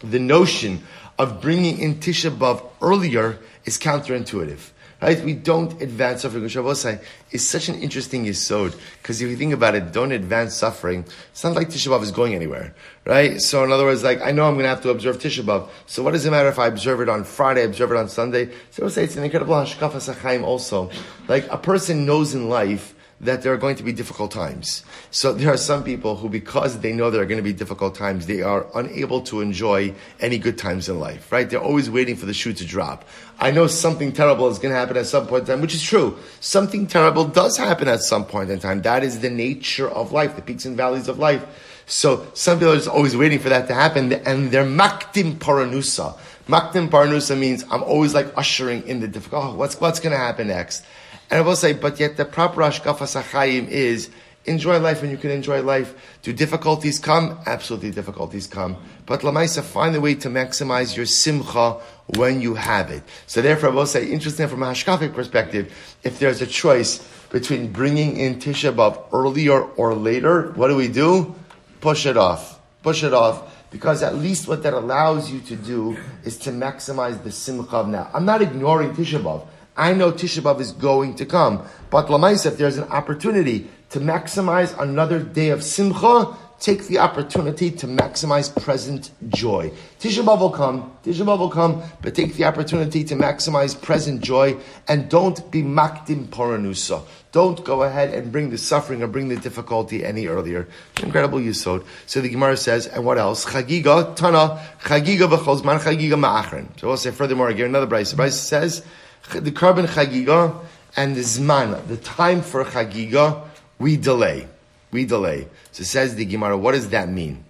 the notion of bringing in Tisha B'Av earlier is counterintuitive. Right? We don't advance suffering. Shabbosai is such an interesting yisod because if you think about it, don't advance suffering. It's not like Tisha B'Av is going anywhere, right? So in other words, like I know I'm going to have to observe Tisha B'Av. So what does it matter if I observe it on Friday, observe it on Sunday? So I say it's an incredible hashkafa sachaim also. Like a person knows in life that there are going to be difficult times. So there are some people who, because they know there are going to be difficult times, they are unable to enjoy any good times in life, right? They're always waiting for the shoe to drop. I know something terrible is going to happen at some point in time, which is true. Something terrible does happen at some point in time. That is the nature of life, the peaks and valleys of life. So some people are just always waiting for that to happen, and they're maktim paranusa. Maktim paranusa means I'm always like ushering in the difficult. Oh, what's what's going to happen next? And I will say, but yet the proper Ashkafa Sachayim is enjoy life when you can enjoy life. Do difficulties come? Absolutely difficulties come. But Lamaisa, find a way to maximize your simcha when you have it. So therefore, I will say, interesting from a Hashkafic perspective, if there's a choice between bringing in Tisha B'Av earlier or later, what do we do? Push it off. Push it off. Because at least what that allows you to do is to maximize the simcha now. I'm not ignoring Tisha B'Av. I know Tisha B'Av is going to come. But Lamaisa, if there's an opportunity to maximize another day of Simcha, take the opportunity to maximize present joy. Tisha B'Av will come, Tisha B'Av will come, but take the opportunity to maximize present joy and don't be makdim poranusa. Don't go ahead and bring the suffering or bring the difficulty any earlier. Incredible yisod. So the Gemara says, and what else? Chagiga, Tana, Chagiga v'chozman, Chagiga ma'achrin. So we'll say furthermore again, another Bryce. The Bryce says, the korban chagiga and the zman, the time for chagiga, we delay. We delay. So says the Gemara, what does that mean?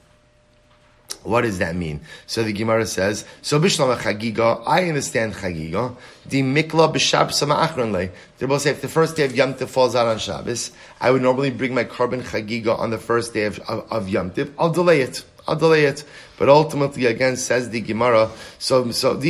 What does that mean? So the Gemara says, so Bishlam Chagiga, I understand Chagiga, the Mikla B'Shab le. They both say if the first day of Yom Tov falls out on Shabbos, I would normally bring my korban Chagiga on the first day of, of, of Yom Tov. I'll delay it. I'll delay it. But ultimately, again, says the Gemara, so, so, Ella,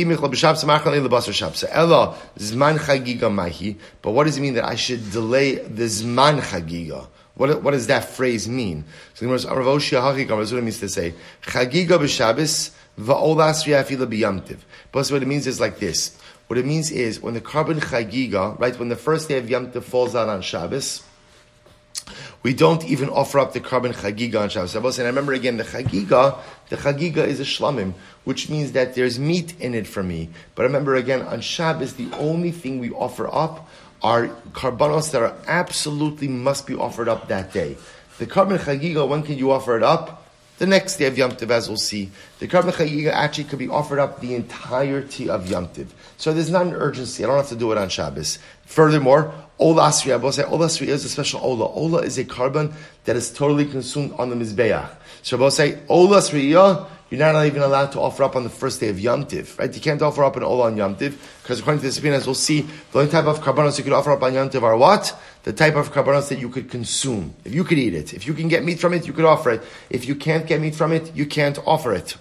Zman Chagiga Mahi. But what does it mean that I should delay the Zman Chagiga? What, what does that phrase mean? So the Gemara Rav Oshia Hachikam, what it means to say, Chagiga b'Shabbos, va'olas ri'afila b'yamtiv. But what it means is like this. What it means is, when the korban Chagiga, right, when the first day of Yom Tov falls out on Shabbos, we don't even offer up the korban chagiga on Shabbos. And I remember again, the chagiga, the chagiga is a shlamim, which means that there's meat in it for me. But remember again, on Shabbos, the only thing we offer up are karbanos that are absolutely must be offered up that day. The korban chagiga, when can you offer it up? The next day of Yom Tov, as we'll see, the korban chagiga actually could be offered up the entirety of Yom Tov. So there's not an urgency. I don't have to do it on Shabbos. Furthermore, Ola Asri, I will say Ola Asri is a special Ola. Ola is a korban that is totally consumed on the Mizbeach. So I will say Ola Asriya, you're not even allowed to offer up on the first day of Yom Tiv, right? You can't offer up an Ola on Yom Tiv, because according to the Sabine, as we'll see, the only type of karbanos you could offer up on Yom Tiv are what? The type of karbanos that you could consume. If you could eat it, if you can get meat from it, you could offer it. If you can't get meat from it, you can't offer it.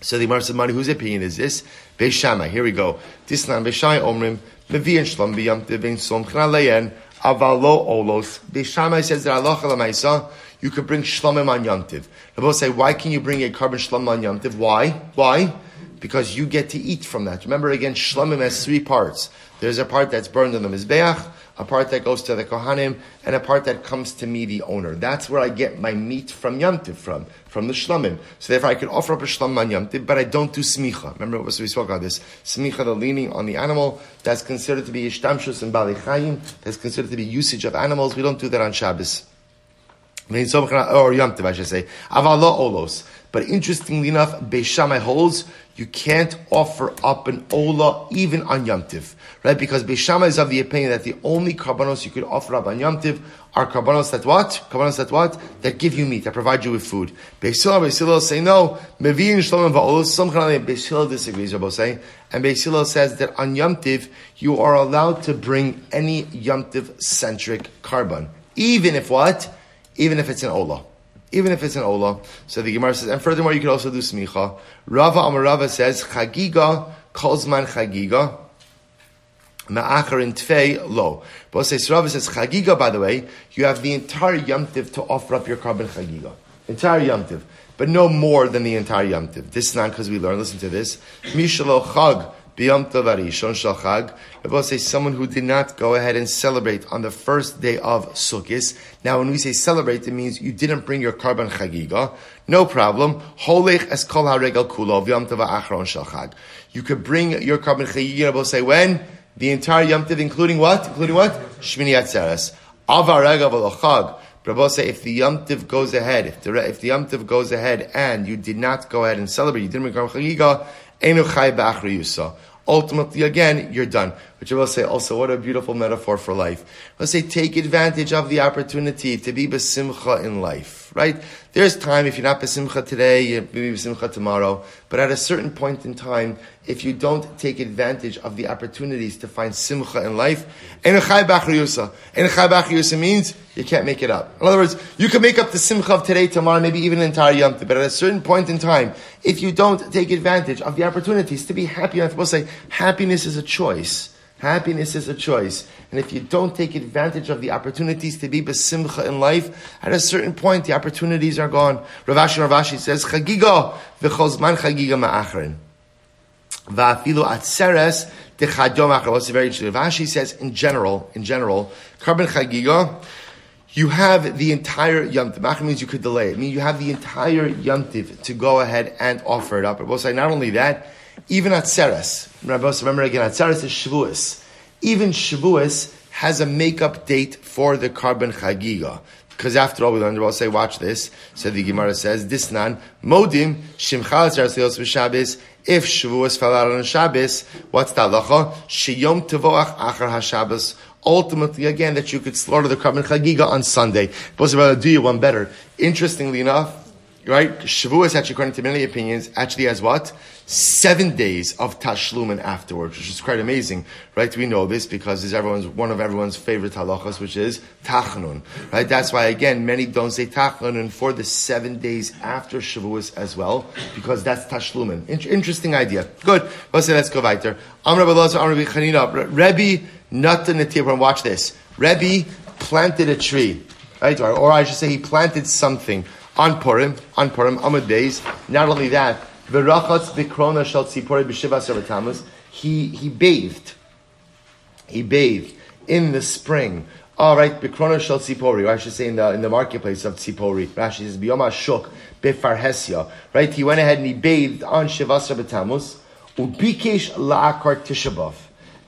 So the Gemara said, whose opinion is this? Beis Shammai. Here we go. Tisnan Beishai Omrim, Mevian Shlom B'Yom Tiv, Bein Som Leyen, Avalo Olos. Beis Shammai says that Allah Lamaisa, you could bring shlomim on Yom Tiv. both say, why can you bring a korban shlom on Yom Tiv? Why? Why? Because you get to eat from that. Remember again, shlomim has three parts. There's a part that's burned on the Mizbeach, a part that goes to the Kohanim, and a part that comes to me, the owner. That's where I get my meat from Yom Tiv from, from the Shlomim. So therefore I could offer up a Shlom on but I don't do Smicha. Remember what we spoke about this? Smicha, the leaning on the animal, that's considered to be Ishtamshus and Bali Chayim, that's considered to be usage of animals. We don't do that on Shabbos or Yom I should say. Avala olos. But interestingly enough, Beis Shammai holds you can't offer up an ola even on Yom Tiv, right? Because Beis Shammai is of the opinion that the only karbanos you could offer up on Yom Tiv are karbanos that what? Karbanos that what? That give you meat, that provide you with food. Beis Hillel, Beisila say no. Mevin Shalom va'olos. Some Beis Hillel disagrees, Rabbi say, and Beis Hillel says that on Yom Tiv you are allowed to bring any Yom Tiv centric korban, even if what? even if it's an Ola. Even if it's an Ola. So the Gemara says, and furthermore, you could also do Smicha. Rava Amarava says, Chagiga, Kolzman Chagiga, Ma'achar in Tfei, lo. But says, Rava says, Chagiga, by the way, you have the entire yomtiv to offer up your korban Chagiga. Entire yomtiv. But no more than the entire yomtiv. This is not because we learn. Listen to this. Mishalo Chag, B'yom Tov Arishon Shal Rabbi say someone who did not go ahead and celebrate on the first day of Sukkot. Now, when we say celebrate, it means you didn't bring your korban chagiga. No problem. Holech es kol haregal kulo v'yom tov achron shal You could bring your korban chagiga. Rabbi say when the entire Yom Tov, including what? Including what? Shmini Atzeres. Avarega v'lochag. Rabbi say if the Yom Tiv goes ahead, if the if the Yom Tiv goes ahead and you did not go ahead and celebrate, you didn't bring korban chagiga, ultimately again, you're done. Which I will say oh, also, what a beautiful metaphor for life. Let's say take advantage of the opportunity to be besimcha in life, right? There's time, if you're not besimcha today, you'll be besimcha tomorrow. But at a certain point in time, if you don't take advantage of the opportunities to find simcha in life, enechai b'achriyusa. means you can't make it up. In other words, you can make up the simcha of today, tomorrow, maybe even an entire yom but at a certain point in time, if you don't take advantage of the opportunities to be happy, I'm supposed to say, happiness is a choice. Happiness is a choice. And if you don't take advantage of the opportunities to be besimcha in life, at a certain point, the opportunities are gone. Rav Ashi Ravashi says, Chagiga, v'chozman chagiga ma'achrin. Va'afilu atzeres dechadom achar. What's very interesting. Rav Ashi says, in general, in general, korban chagiga, you have the entire yomtiv. Means you could delay it. I mean, you have the entire yomtiv to go ahead and offer it up. Rabbi say not only that, even Atzeres. Remember again, Atzeres is Shavuos. Even Shavuos has a makeup date for the korban chagiga. Because after all, we learned, we'll say, watch this. So the Gemara says, Disnan, nan, modim, shimchal Atzeres Shabbos, if Shavuos fell out on Shabbos, what's the halacha? Sheyom tevoach achar HaShabbos ultimately again that you could slaughter the korban chagiga on Sunday. But do you one better. Interestingly enough, right? Shavuos actually, according to many opinions, actually has what? Seven days of tashlumin afterwards, which is quite amazing, right? We know this because it's everyone's, one of everyone's favorite halachas, which is tachanun, right? That's why, again, many don't say tachanun for the seven days after Shavuos as well, because that's tashlumin. In- interesting idea. Good. Let's say, let's go weiter. Amr Rabbi Amr Chanina, Rebbe, Natan watch this. Rebbe planted a tree, right? Or, or I should say he planted something on Purim, on Purim, Amud Beis. Not only that, V'rachatz b'krona shal tzipori b'shiva He he bathed. He bathed in the spring. All right, b'krona shal tzipori. Or I should say in the in the marketplace of tzipori. Rashi says biyom shuk b'farhesia. Right, he went ahead and he bathed on Shivasar b'Tammuz. Ubikesh la'akar tishabav.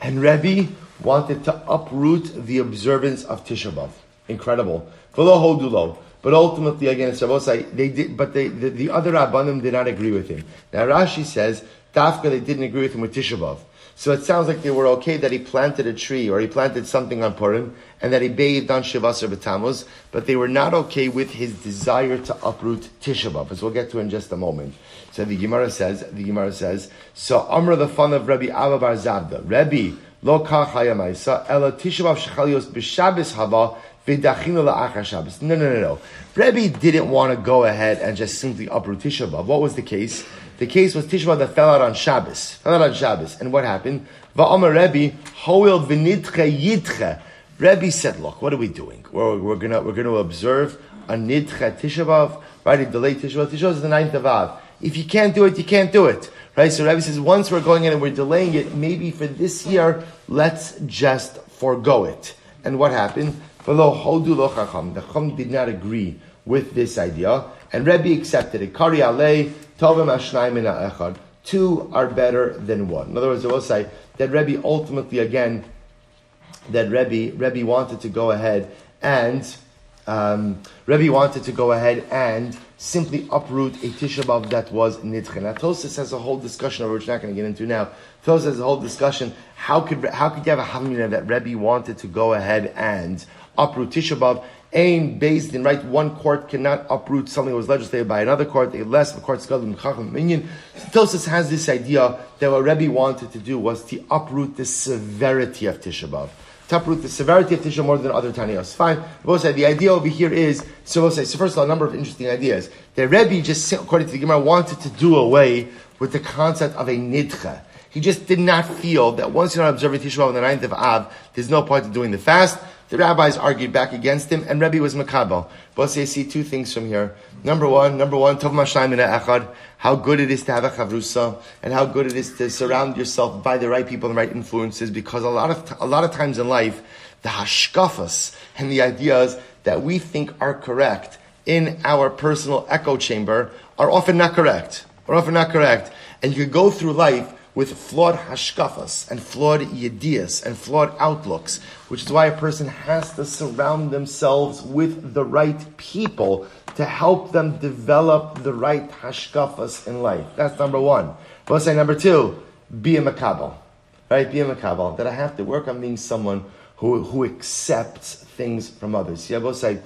And Rebbe wanted to uproot the observance of Tisha Incredible. V'lo hodulo. But ultimately, again, it's Shabbosai, they did, but they, the, the other Rabbanim did not agree with him. Now Rashi says, Dafka, they didn't agree with him with Tisha So it sounds like they were okay that he planted a tree or he planted something on Purim and that he bathed on Shivasar B'Tammuz, but they were not okay with his desire to uproot Tisha as we'll get to in just a moment. So the Gemara says, the Gemara says, so Amr the fun of Rabbi Abba Bar Zabda, Rabbi lo kach hayamaisa, ela Tisha B'Av shechalios b'Shabbos haba no, no, no, no. Rebbe didn't want to go ahead and just simply uproot Tisha B'Av. What was the case? The case was Tisha B'Av that fell out on Shabbos. Fell out on Shabbos. And what happened? Va'omer Rebbe, hoil v'nitche yitche. Rebbe said, look, what are we doing? We're, we're gonna, we're gonna observe a nidche Tisha B'Av, right? A delayed Tisha B'Av. Tisha B'Av is the ninth of Av. If you can't do it, you can't do it. Right? So Rebbe says, once we're going in and we're delaying it, maybe for this year, let's just forego it. And what happened? The Chum did not agree with this idea, and Rebbe accepted it. Kari alei tovim echad. Two are better than one. In other words, I will say that Rebbe ultimately, again, that Rebbe, Rebbe wanted to go ahead and um, Rebbe wanted to go ahead and simply uproot a Tisha B'av that was Nidche. Now Tosfos has a whole discussion which we're not going to get into now. Tosfos has a whole discussion. How could how could you have a Havamina that Rebbe wanted to go ahead and uproot Tisha B'Av. Ain based in right one court cannot uproot something that was legislated by another court. A less of a court scheduled Chacham Minyan. Tosfos has this idea that what Rebbe wanted to do was to uproot the severity of Tisha B'Av. To uproot the severity of Tisha more than other Taniyos. Fine. Both the idea over here is so. Say so. First of all, a number of interesting ideas. The Rebbe just, according to the Gemara, wanted to do away with the concept of a nidcha. He just did not feel that once you're not observing Tisha on the ninth of Av, there's no point in doing the fast. The rabbis argued back against him, and Rebbe was makabel. But I see two things from here. Number one, number one, tov echad, how good it is to have a chavrusa, and how good it is to surround yourself by the right people and right influences, because a lot of, a lot of times in life, the hashkafas and the ideas that we think are correct in our personal echo chamber are often not correct. Are often not correct. And you go through life with flawed hashkafas and flawed yedias and flawed outlooks, which is why a person has to surround themselves with the right people to help them develop the right hashkafas in life. That's number one. But say number two, be a makabel. Right? Be a makabel. That I have to work on being someone who, who accepts things from others. I both say,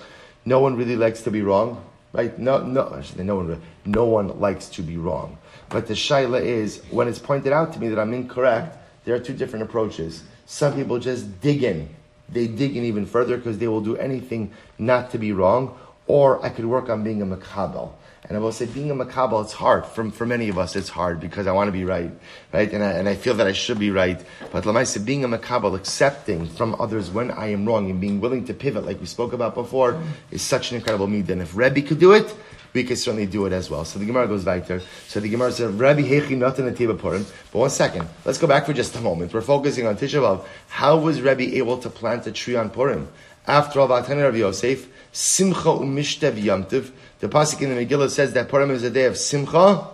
no one really likes to be wrong. Right? No, no, no one, no one likes to be wrong. But the shaila is, when it's pointed out to me that I'm incorrect, there are two different approaches. Some people just dig in. They dig in even further because they will do anything not to be wrong. Or I could work on being a makabel. And I will say, being a makabel, it's hard. For, for many of us, it's hard because I want to be right, right? And I, and I feel that I should be right. But Lamaisa, being a makabel, accepting from others when I am wrong and being willing to pivot, like we spoke about before, is such an incredible need. And if Rebbe could do it, we could certainly do it as well. So the Gemara goes there. So the Gemara says, Rabbi Hechi not in Teva Purim. But one second, let's go back for just a moment. We're focusing on Tisha B'Av. How was Rabbi able to plant a tree on Purim? After all, Vatani Rav Yosef, Simcha umishte v'yamtiv. The pasuk in the Megillah says that Purim is a day of Simcha,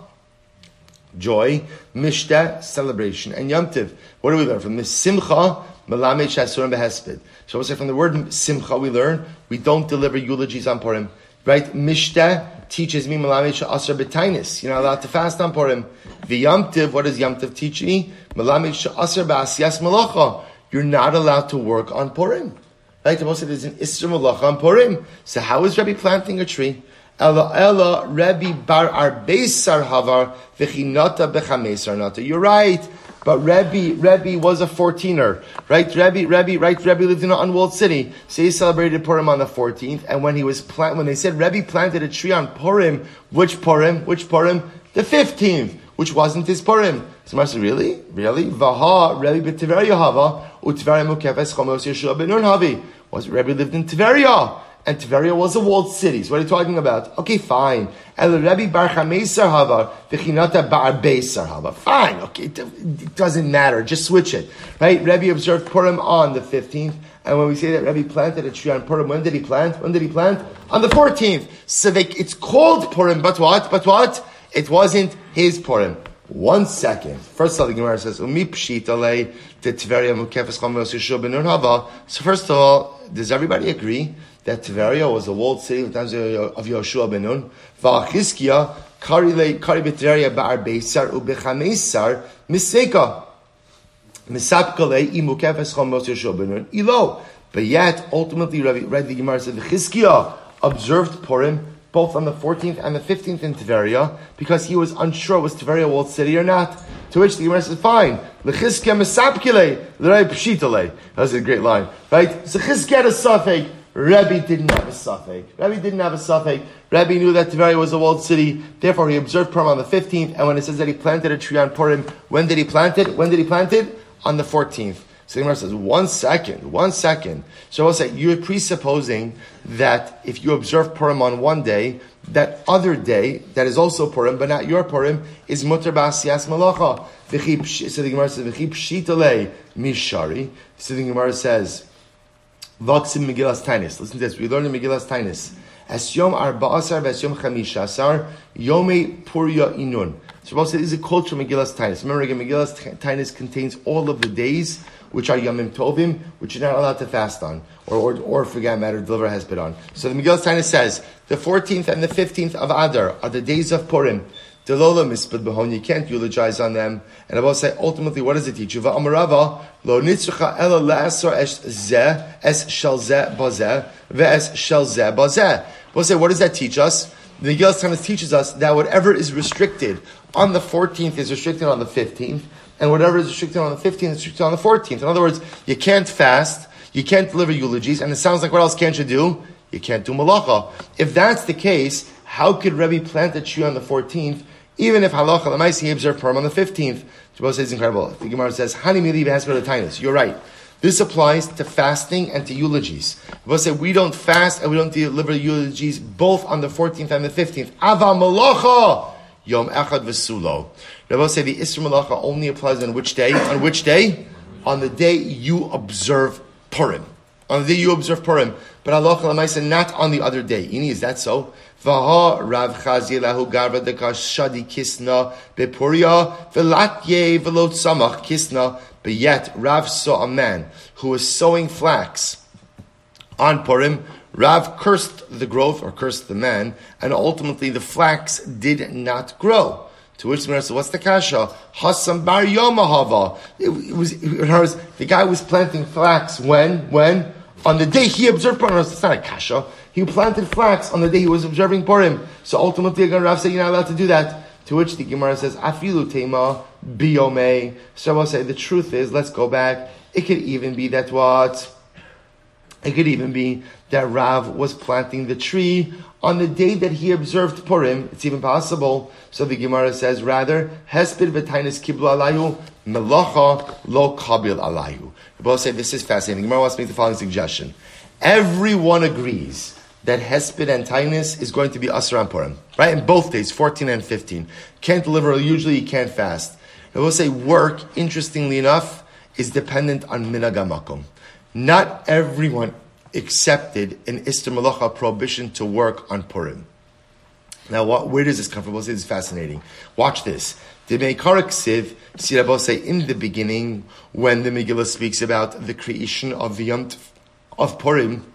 joy, mishte, celebration, and yamtiv. What do we learn from this? Simcha, melamed shasurim behesped. So we say from the word Simcha we learn, we don't deliver eulogies on Purim. Right? Mishte, teaches me Malamed Sha'asar B'tainis. You're not allowed to fast on Purim. V'yamtiv, what does Yamtiv teach me? Malamed Sha'asar Ba'asiyas Malacha. You're not allowed to work on Purim. Right? The most there's an Isra Malacha on Purim. So how is Rabbi planting a tree? Ella Ella Rebbe Bar Arbeisar Havar V'chinata B'chameisar Nata. You're right. But Rebbe, Rebbe was a 14er, right? Rebbe, Rebbe, right? Rebbe lived in an unwalled city. So he celebrated Purim on the 14th. And when he was plant, when they said Rebbe planted a tree on Purim, which Purim? Which Purim? The 15th, which wasn't his Purim. So Marcy, really? Really? Vaha, Rebbe b'Tiveria hava, u'Tiveria mukefes chomos Yeshua ben havi. Was Rebbe lived in Tiveria? And Tveria was a walled city. So what are you talking about? Okay, fine. El Rebbe Bar Chameisar Havar, V'chinata Bar Beisar Havar. Fine, okay, it doesn't matter, just switch it. Right? Rebbe observed Purim on the 15th, and when we say that Rebbe planted a tree on Purim, when did he plant? When did he plant? On the 14th. So they, it's called Purim, but what? But what? It wasn't his Purim. One second. First of all, the Gemara says, Umi pshitale Hava. So first of all, does everybody agree that Tveria was a walled city in the times of Yoshua ben Nun. Va'achizkia kari b'Tveria ba'ar beisar u'bechamesar miseka. Misapka le imukefes chamos Yoshua ben Nun. Ilo. But yet, ultimately, read the Gemara said, Chizkia observed Purim both on the 14th and the 15th in Tveria because he was unsure was Tveria a walled city or not. To which the Gemara says, fine. L'chizkia misapkile, l'rei pshitale. That's a great line, right? So chizkia had a suffix. Rebbe didn't have a suffix. Rebbe didn't have a suffix. Rebbe knew that Tveria was a walled city. Therefore, he observed Purim on the 15th. And when it says that he planted a tree on Purim, when did he plant it? When did he plant it? On the 14th. So the Gemara says, one second, one second. So I'll say, you're presupposing that if you observe Purim on one day, that other day, that is also Purim, but not your Purim, is Mutter Ba'asiyas Malacha. So the Gemara says, mishari. So the Gemara says, Vaksim Megillas Tainis. Listen to this. We learn in Megillas Tainis. As Yom Arba'asar Ves Yom Chamishasar Yome Puria Inun. So Rabbi said, this is a culture Megillas Tainis. Remember again, Megillas Tainis contains all of the days which are Yomim Tovim, which you're not allowed to fast on, or, or, or forget matter, deliver has been on. So the Megillas Tainis says, the 14th and the 15th of Adar are the days of Purim. Delola mispad behon, you can't eulogize on them. And I will say, ultimately, what does it teach you? Lo nitzrucha ela le'asor es ze, es shel ze bazeh, ve'es shel ze bazeh. We'll say, what does that teach us? The Megillah Tanis teaches us that whatever is restricted on the 14th is restricted on the 15th, and whatever is restricted on the 15th is restricted on the 14th. In other words, you can't fast, you can't deliver eulogies, and it sounds like what else can't you do? You can't do malacha. If that's the case, how could Rebbe plant a tree on the 14th even if halacha lemaisi he observed Purim on the fifteenth, Jabal says it's incredible. The Gemara says hani miliv has the tinus. You're right. This applies to fasting and to eulogies. Jabal said we don't fast and we don't deliver eulogies both on the fourteenth and the fifteenth. Ava malacha yom echad v'sulo. Rabbi say the Isra malacha only applies on which day? On which day? On the day you observe Purim. On the day you observe Purim. But lemaisi not on the other day. Ini, is that so? Vaha Rav Chazi lahu garva dekashadi kisna bepuria velatye velot samach kisna. But yet Rav saw a man who was sowing flax on Purim. Rav cursed the growth or cursed the man, and ultimately the flax did not grow. To which the Gemara says, "What's the kasha? Hasam bar yomahava." It, was it the guy was planting flax when when on the day he observed Purim. It's not a kasha. He planted flax on the day he was observing Purim. So ultimately, again, Rav said you're not allowed to do that. To which the Gemara says, Afilu tema biome. So I'll say the truth is, let's go back. It could even be that what? It could even be that Rav was planting the tree on the day that he observed Purim. It's even possible. So the Gemara says, rather, Hesped v'tainis kiblu alayu, melacha lo kabil alayu. We both say this is fascinating. The Gemara wants to make the following suggestion. Everyone agrees that Hesped and Tainus is going to be Asr Purim, right? In both days, 14 and 15. Can't deliver, usually you can't fast. I will say work, interestingly enough, is dependent on Minagamakum. Not everyone accepted an Istar Malacha prohibition to work on Purim. Now, what, where does this come from? We'll say this is fascinating. Watch this. The Meikarak Siv, say in the beginning, when the Megillah speaks about the creation of the Yom of Purim,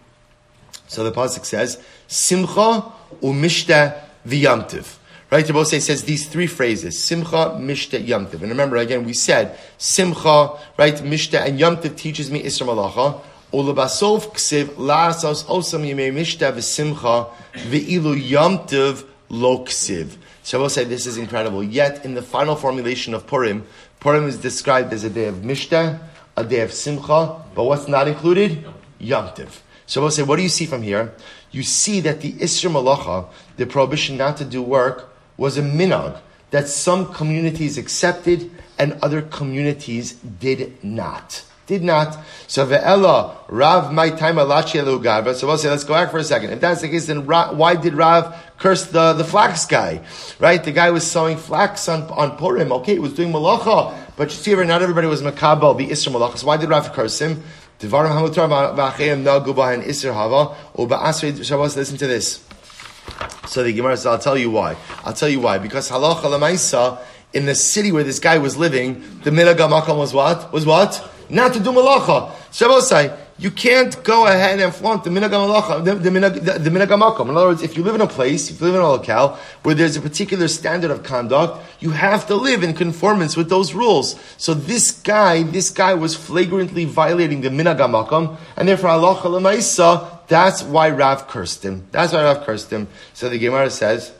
so the pasuk says, Simcha umishta v'yamtiv. Right, the says these three phrases, Simcha, Mishta, Yamtiv. And remember, again, we said, Simcha, right, Mishta, and Yamtiv teaches me Isra Malacha. Ulabasov ksiv lasos osam yimei mishta v'simcha v'ilu yamtiv lo ksiv. Shabbos say this is incredible. Yet in the final formulation of Purim, Purim is described as a day of mishta, a day of simcha, but what's not included? Yamtiv. So we'll say, what do you see from here? You see that the Isra Malacha, the prohibition not to do work, was a minag that some communities accepted and other communities did not did not. So ve'ela Rav my time alachi gava. So we'll say, let's go back for a second. If that's the case, then why did Rav curse the, the flax guy? Right? The guy was sowing flax on, on Purim. Okay, he was doing malacha. But you see, not everybody was makabel, the Isra malacha. So why did Rav curse him? Devarim hamutar v'achayim nagu b'han Isra hava. U'ba'asri Shabbos, listen to this. So the Gemara says, I'll tell you why. I'll tell you why. Because halacha lemaisa, in the city where this guy was living, the minhag was what? Was what? not to do malacha. You can't go ahead and flaunt the minhag malacha, the, the, the, the In other words, if you live in a place, if you live in a locale where there's a particular standard of conduct, you have to live in conformance with those rules. So this guy, this guy was flagrantly violating the minhag and therefore Allah lemaisa. That's why Rav cursed him. That's why Rav cursed him. So the Gemara says.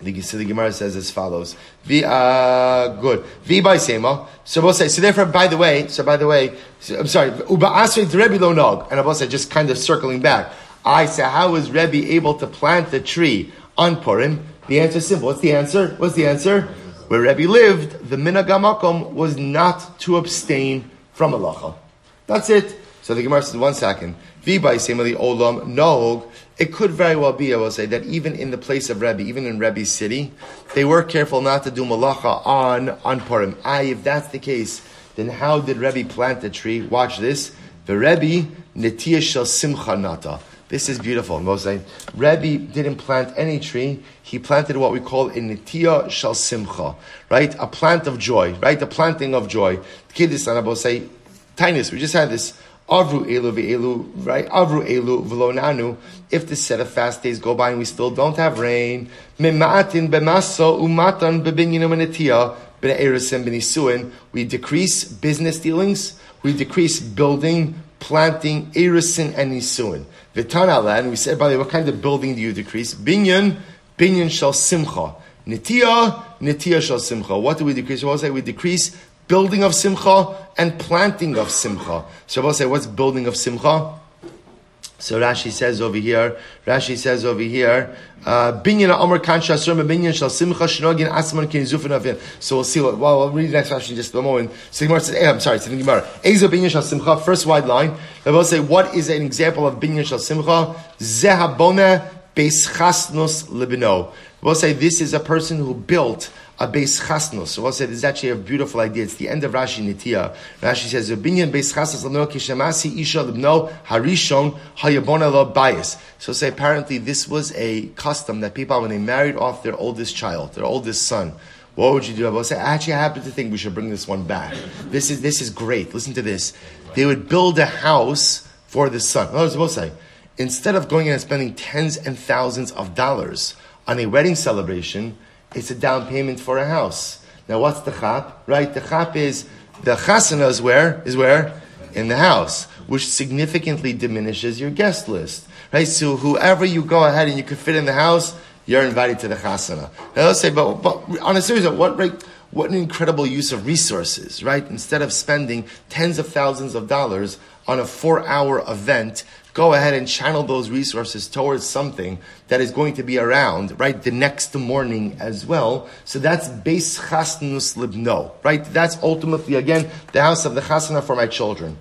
The, so the Gemara says as follows. V, uh, good. V by Sema. So we'll say, so therefore, by the way, so by the way, so, I'm sorry, Uba Asri Rebbe Lo Nog. And will say, just kind of circling back. I say, how was Rebbe able to plant the tree on Purim? The answer is simple. What's the answer? What's the answer? Where Rebbe lived, the Minagamakom was not to abstain from halacha. That's it. So the Gemara says, one second. V by Semali Olam Nog. It could very well be, I will say, that even in the place of Rebbe, even in Rebbe's city, they were careful not to do malacha on, on Purim. Ah, if that's the case, then how did Rebbe plant the tree? Watch this. The Rebbe, Netiya Shel Simcha Nata. This is beautiful, Moshe. Rebbe didn't plant any tree. He planted what we call a netiya shal simcha, right? A plant of joy, right? A planting of joy. Kiddis and say, Tinus, we just had this. Avru elu ve'elu, right? Avru elu v'lo If the set of fast days go by and we still don't have rain, mimatin b'maso umatan b'binyinu menetia b'ne'erisim b'nisuin. We decrease business dealings. We decrease building, planting, erisin and nisuin. V'tan and we said, by the way, what kind of building do you decrease? Binyan, binyan shall simcha. Nitia, nitia shall simcha. What do we decrease? What was that? We decrease building of simcha and planting of simcha. Shabbos say, what's building of simcha? So Rashi says over here, Rashi says over here, uh, binyan amar kan shasur binyan shal simcha shnogin asman kin zufin avin. So we'll see what, well, we'll read the next Rashi just a moment. So Gemara says, eh, I'm sorry, it's in Gemara. Ezo binyan shal simcha, first wide line. Will say, what is an example of binyan shal simcha? Zehabona beis chasnus libino. We'll say, this is a person who built a base chasnos. So we'll say this is actually a beautiful idea. It's the end of Rashi Nitiya. Rashi says, "Binyan base chasnos l'no kishemasi isha l'bno harishon hayabona lo bias." So say apparently this was a custom that people when they married off their oldest child, their oldest son. What would you do? I would say, actually, I happen to think we should bring this one back. This is this is great. Listen to this. They would build a house for the son. I was to say, instead of going and spending tens and thousands of dollars on a wedding celebration it's a down payment for a house. Now, what's the chap? Right, the chap is the chasana is where is where in the house, which significantly diminishes your guest list. Right, so whoever you go ahead and you could fit in the house, you're invited to the chasana. Now, let's say, but, but on a serious note, what right, what an incredible use of resources, right? Instead of spending tens of thousands of dollars on a four-hour event go ahead and channel those resources towards something that is going to be around, right, the next morning as well. So that's base chasnus libno, right? That's ultimately, again, the house of the chasana for my children.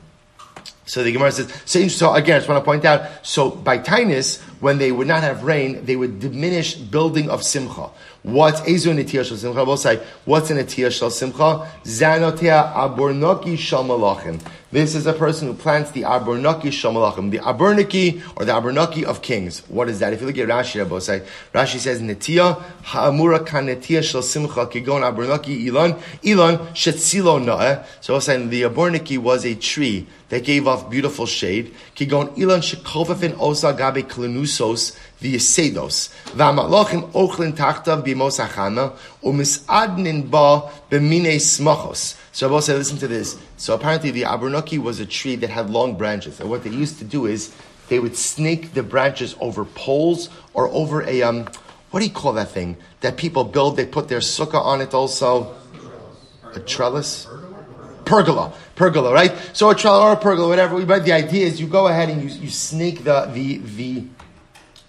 So the Gemara says, so, so again, I just want to point out, so by Tainus, when they would not have rain, they would diminish building of simcha. What's Ezu Netiyah Shal Simcha? We'll say, what's an Netiyah Shal Simcha? Zanotia Abornoki Shal Malachim. This is a person who plants the Abornoki Shal Malachim, the Abernaki or the Abornoki of kings. What is that? If you look at Rashi, Rabosai, Rashi says, Netiyah Ha'amura Kan Netiyah Shal Simcha Kigon Abornoki Ilan, Ilan Shetzilo Noah. So we'll say, the Abornoki was a tree that gave off beautiful shade. Kigon Ilan Shekovafin Osa Gabe Klenus The Yesedos. V'amalachim ochlin tachtav b'mos achana u'mis'adnin ba b'minei smachos. So Rabbi said, listen to this. So apparently the Abranuki was a tree that had long branches. And what they used to do is they would snake the branches over poles or over a, um, what do you call that thing? That people build, they put their sukkah on it also. A trellis? Pergola. Pergola, right? So a trellis or a pergola, whatever. But the idea is you go ahead and you, you snake the, the, the,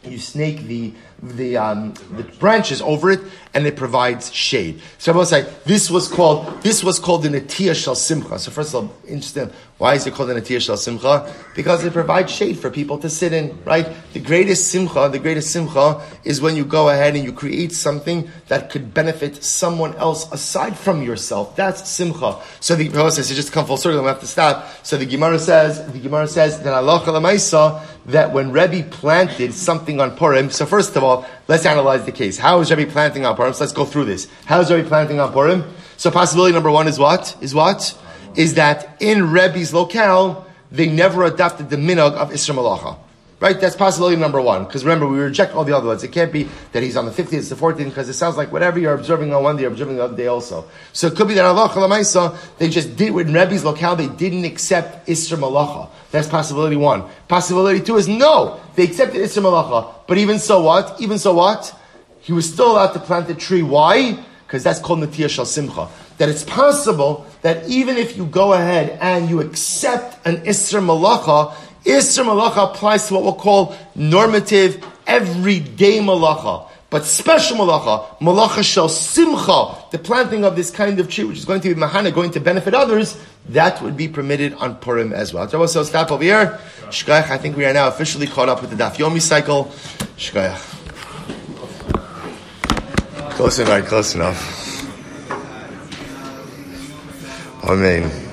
you snake the the um, the branches over it, and it provides shade. So I will say this was called this was called the Natiyah Shal Simcha. So first of all, interesting. Why is it called the Natiyah Shal Simcha? Because it provides shade for people to sit in. Right. The greatest simcha, the greatest simcha, is when you go ahead and you create something that could benefit someone else aside from yourself. That's simcha. So the Gemara says, just come full circle. We have to stop. So the Gemara says, the Gemara says that Allah that when Rebbe planted something on Purim. So first of all all, let's analyze the case. How is Rebbe planting on Purim? So let's go through this. How is Rebbe planting on Purim? So possibility number one is what? Is what? Is that in Rebbe's locale, they never adopted the minog of Isra Malacha. Right? That's possibility number one. Because remember, we reject all the other ones. It can't be that he's on the 15th, it's the 14th, because it sounds like whatever you're observing on one day, you're observing the other day also. So it could be that Allah Chalamaisa, they just did, in Rebbe's locale, they didn't accept Isra Malacha. That's possibility one. Possibility two is no, they accepted Issur Malacha. But even so what? Even so what? He was still allowed to plant the tree. Why? Because that's called Netiyah Shel Simcha. That it's possible that even if you go ahead and you accept an Issur Malacha, Issur malacha applies to what we'll call normative, everyday malacha. But special malacha, malacha shel simcha, the planting of this kind of tree, which is going to be mahana, going to benefit others, that would be permitted on Purim as well. So stop over here. Shkoyach, I think we are now officially caught up with the Daf Yomi cycle. Shkoyach. Close enough, close enough. Amen.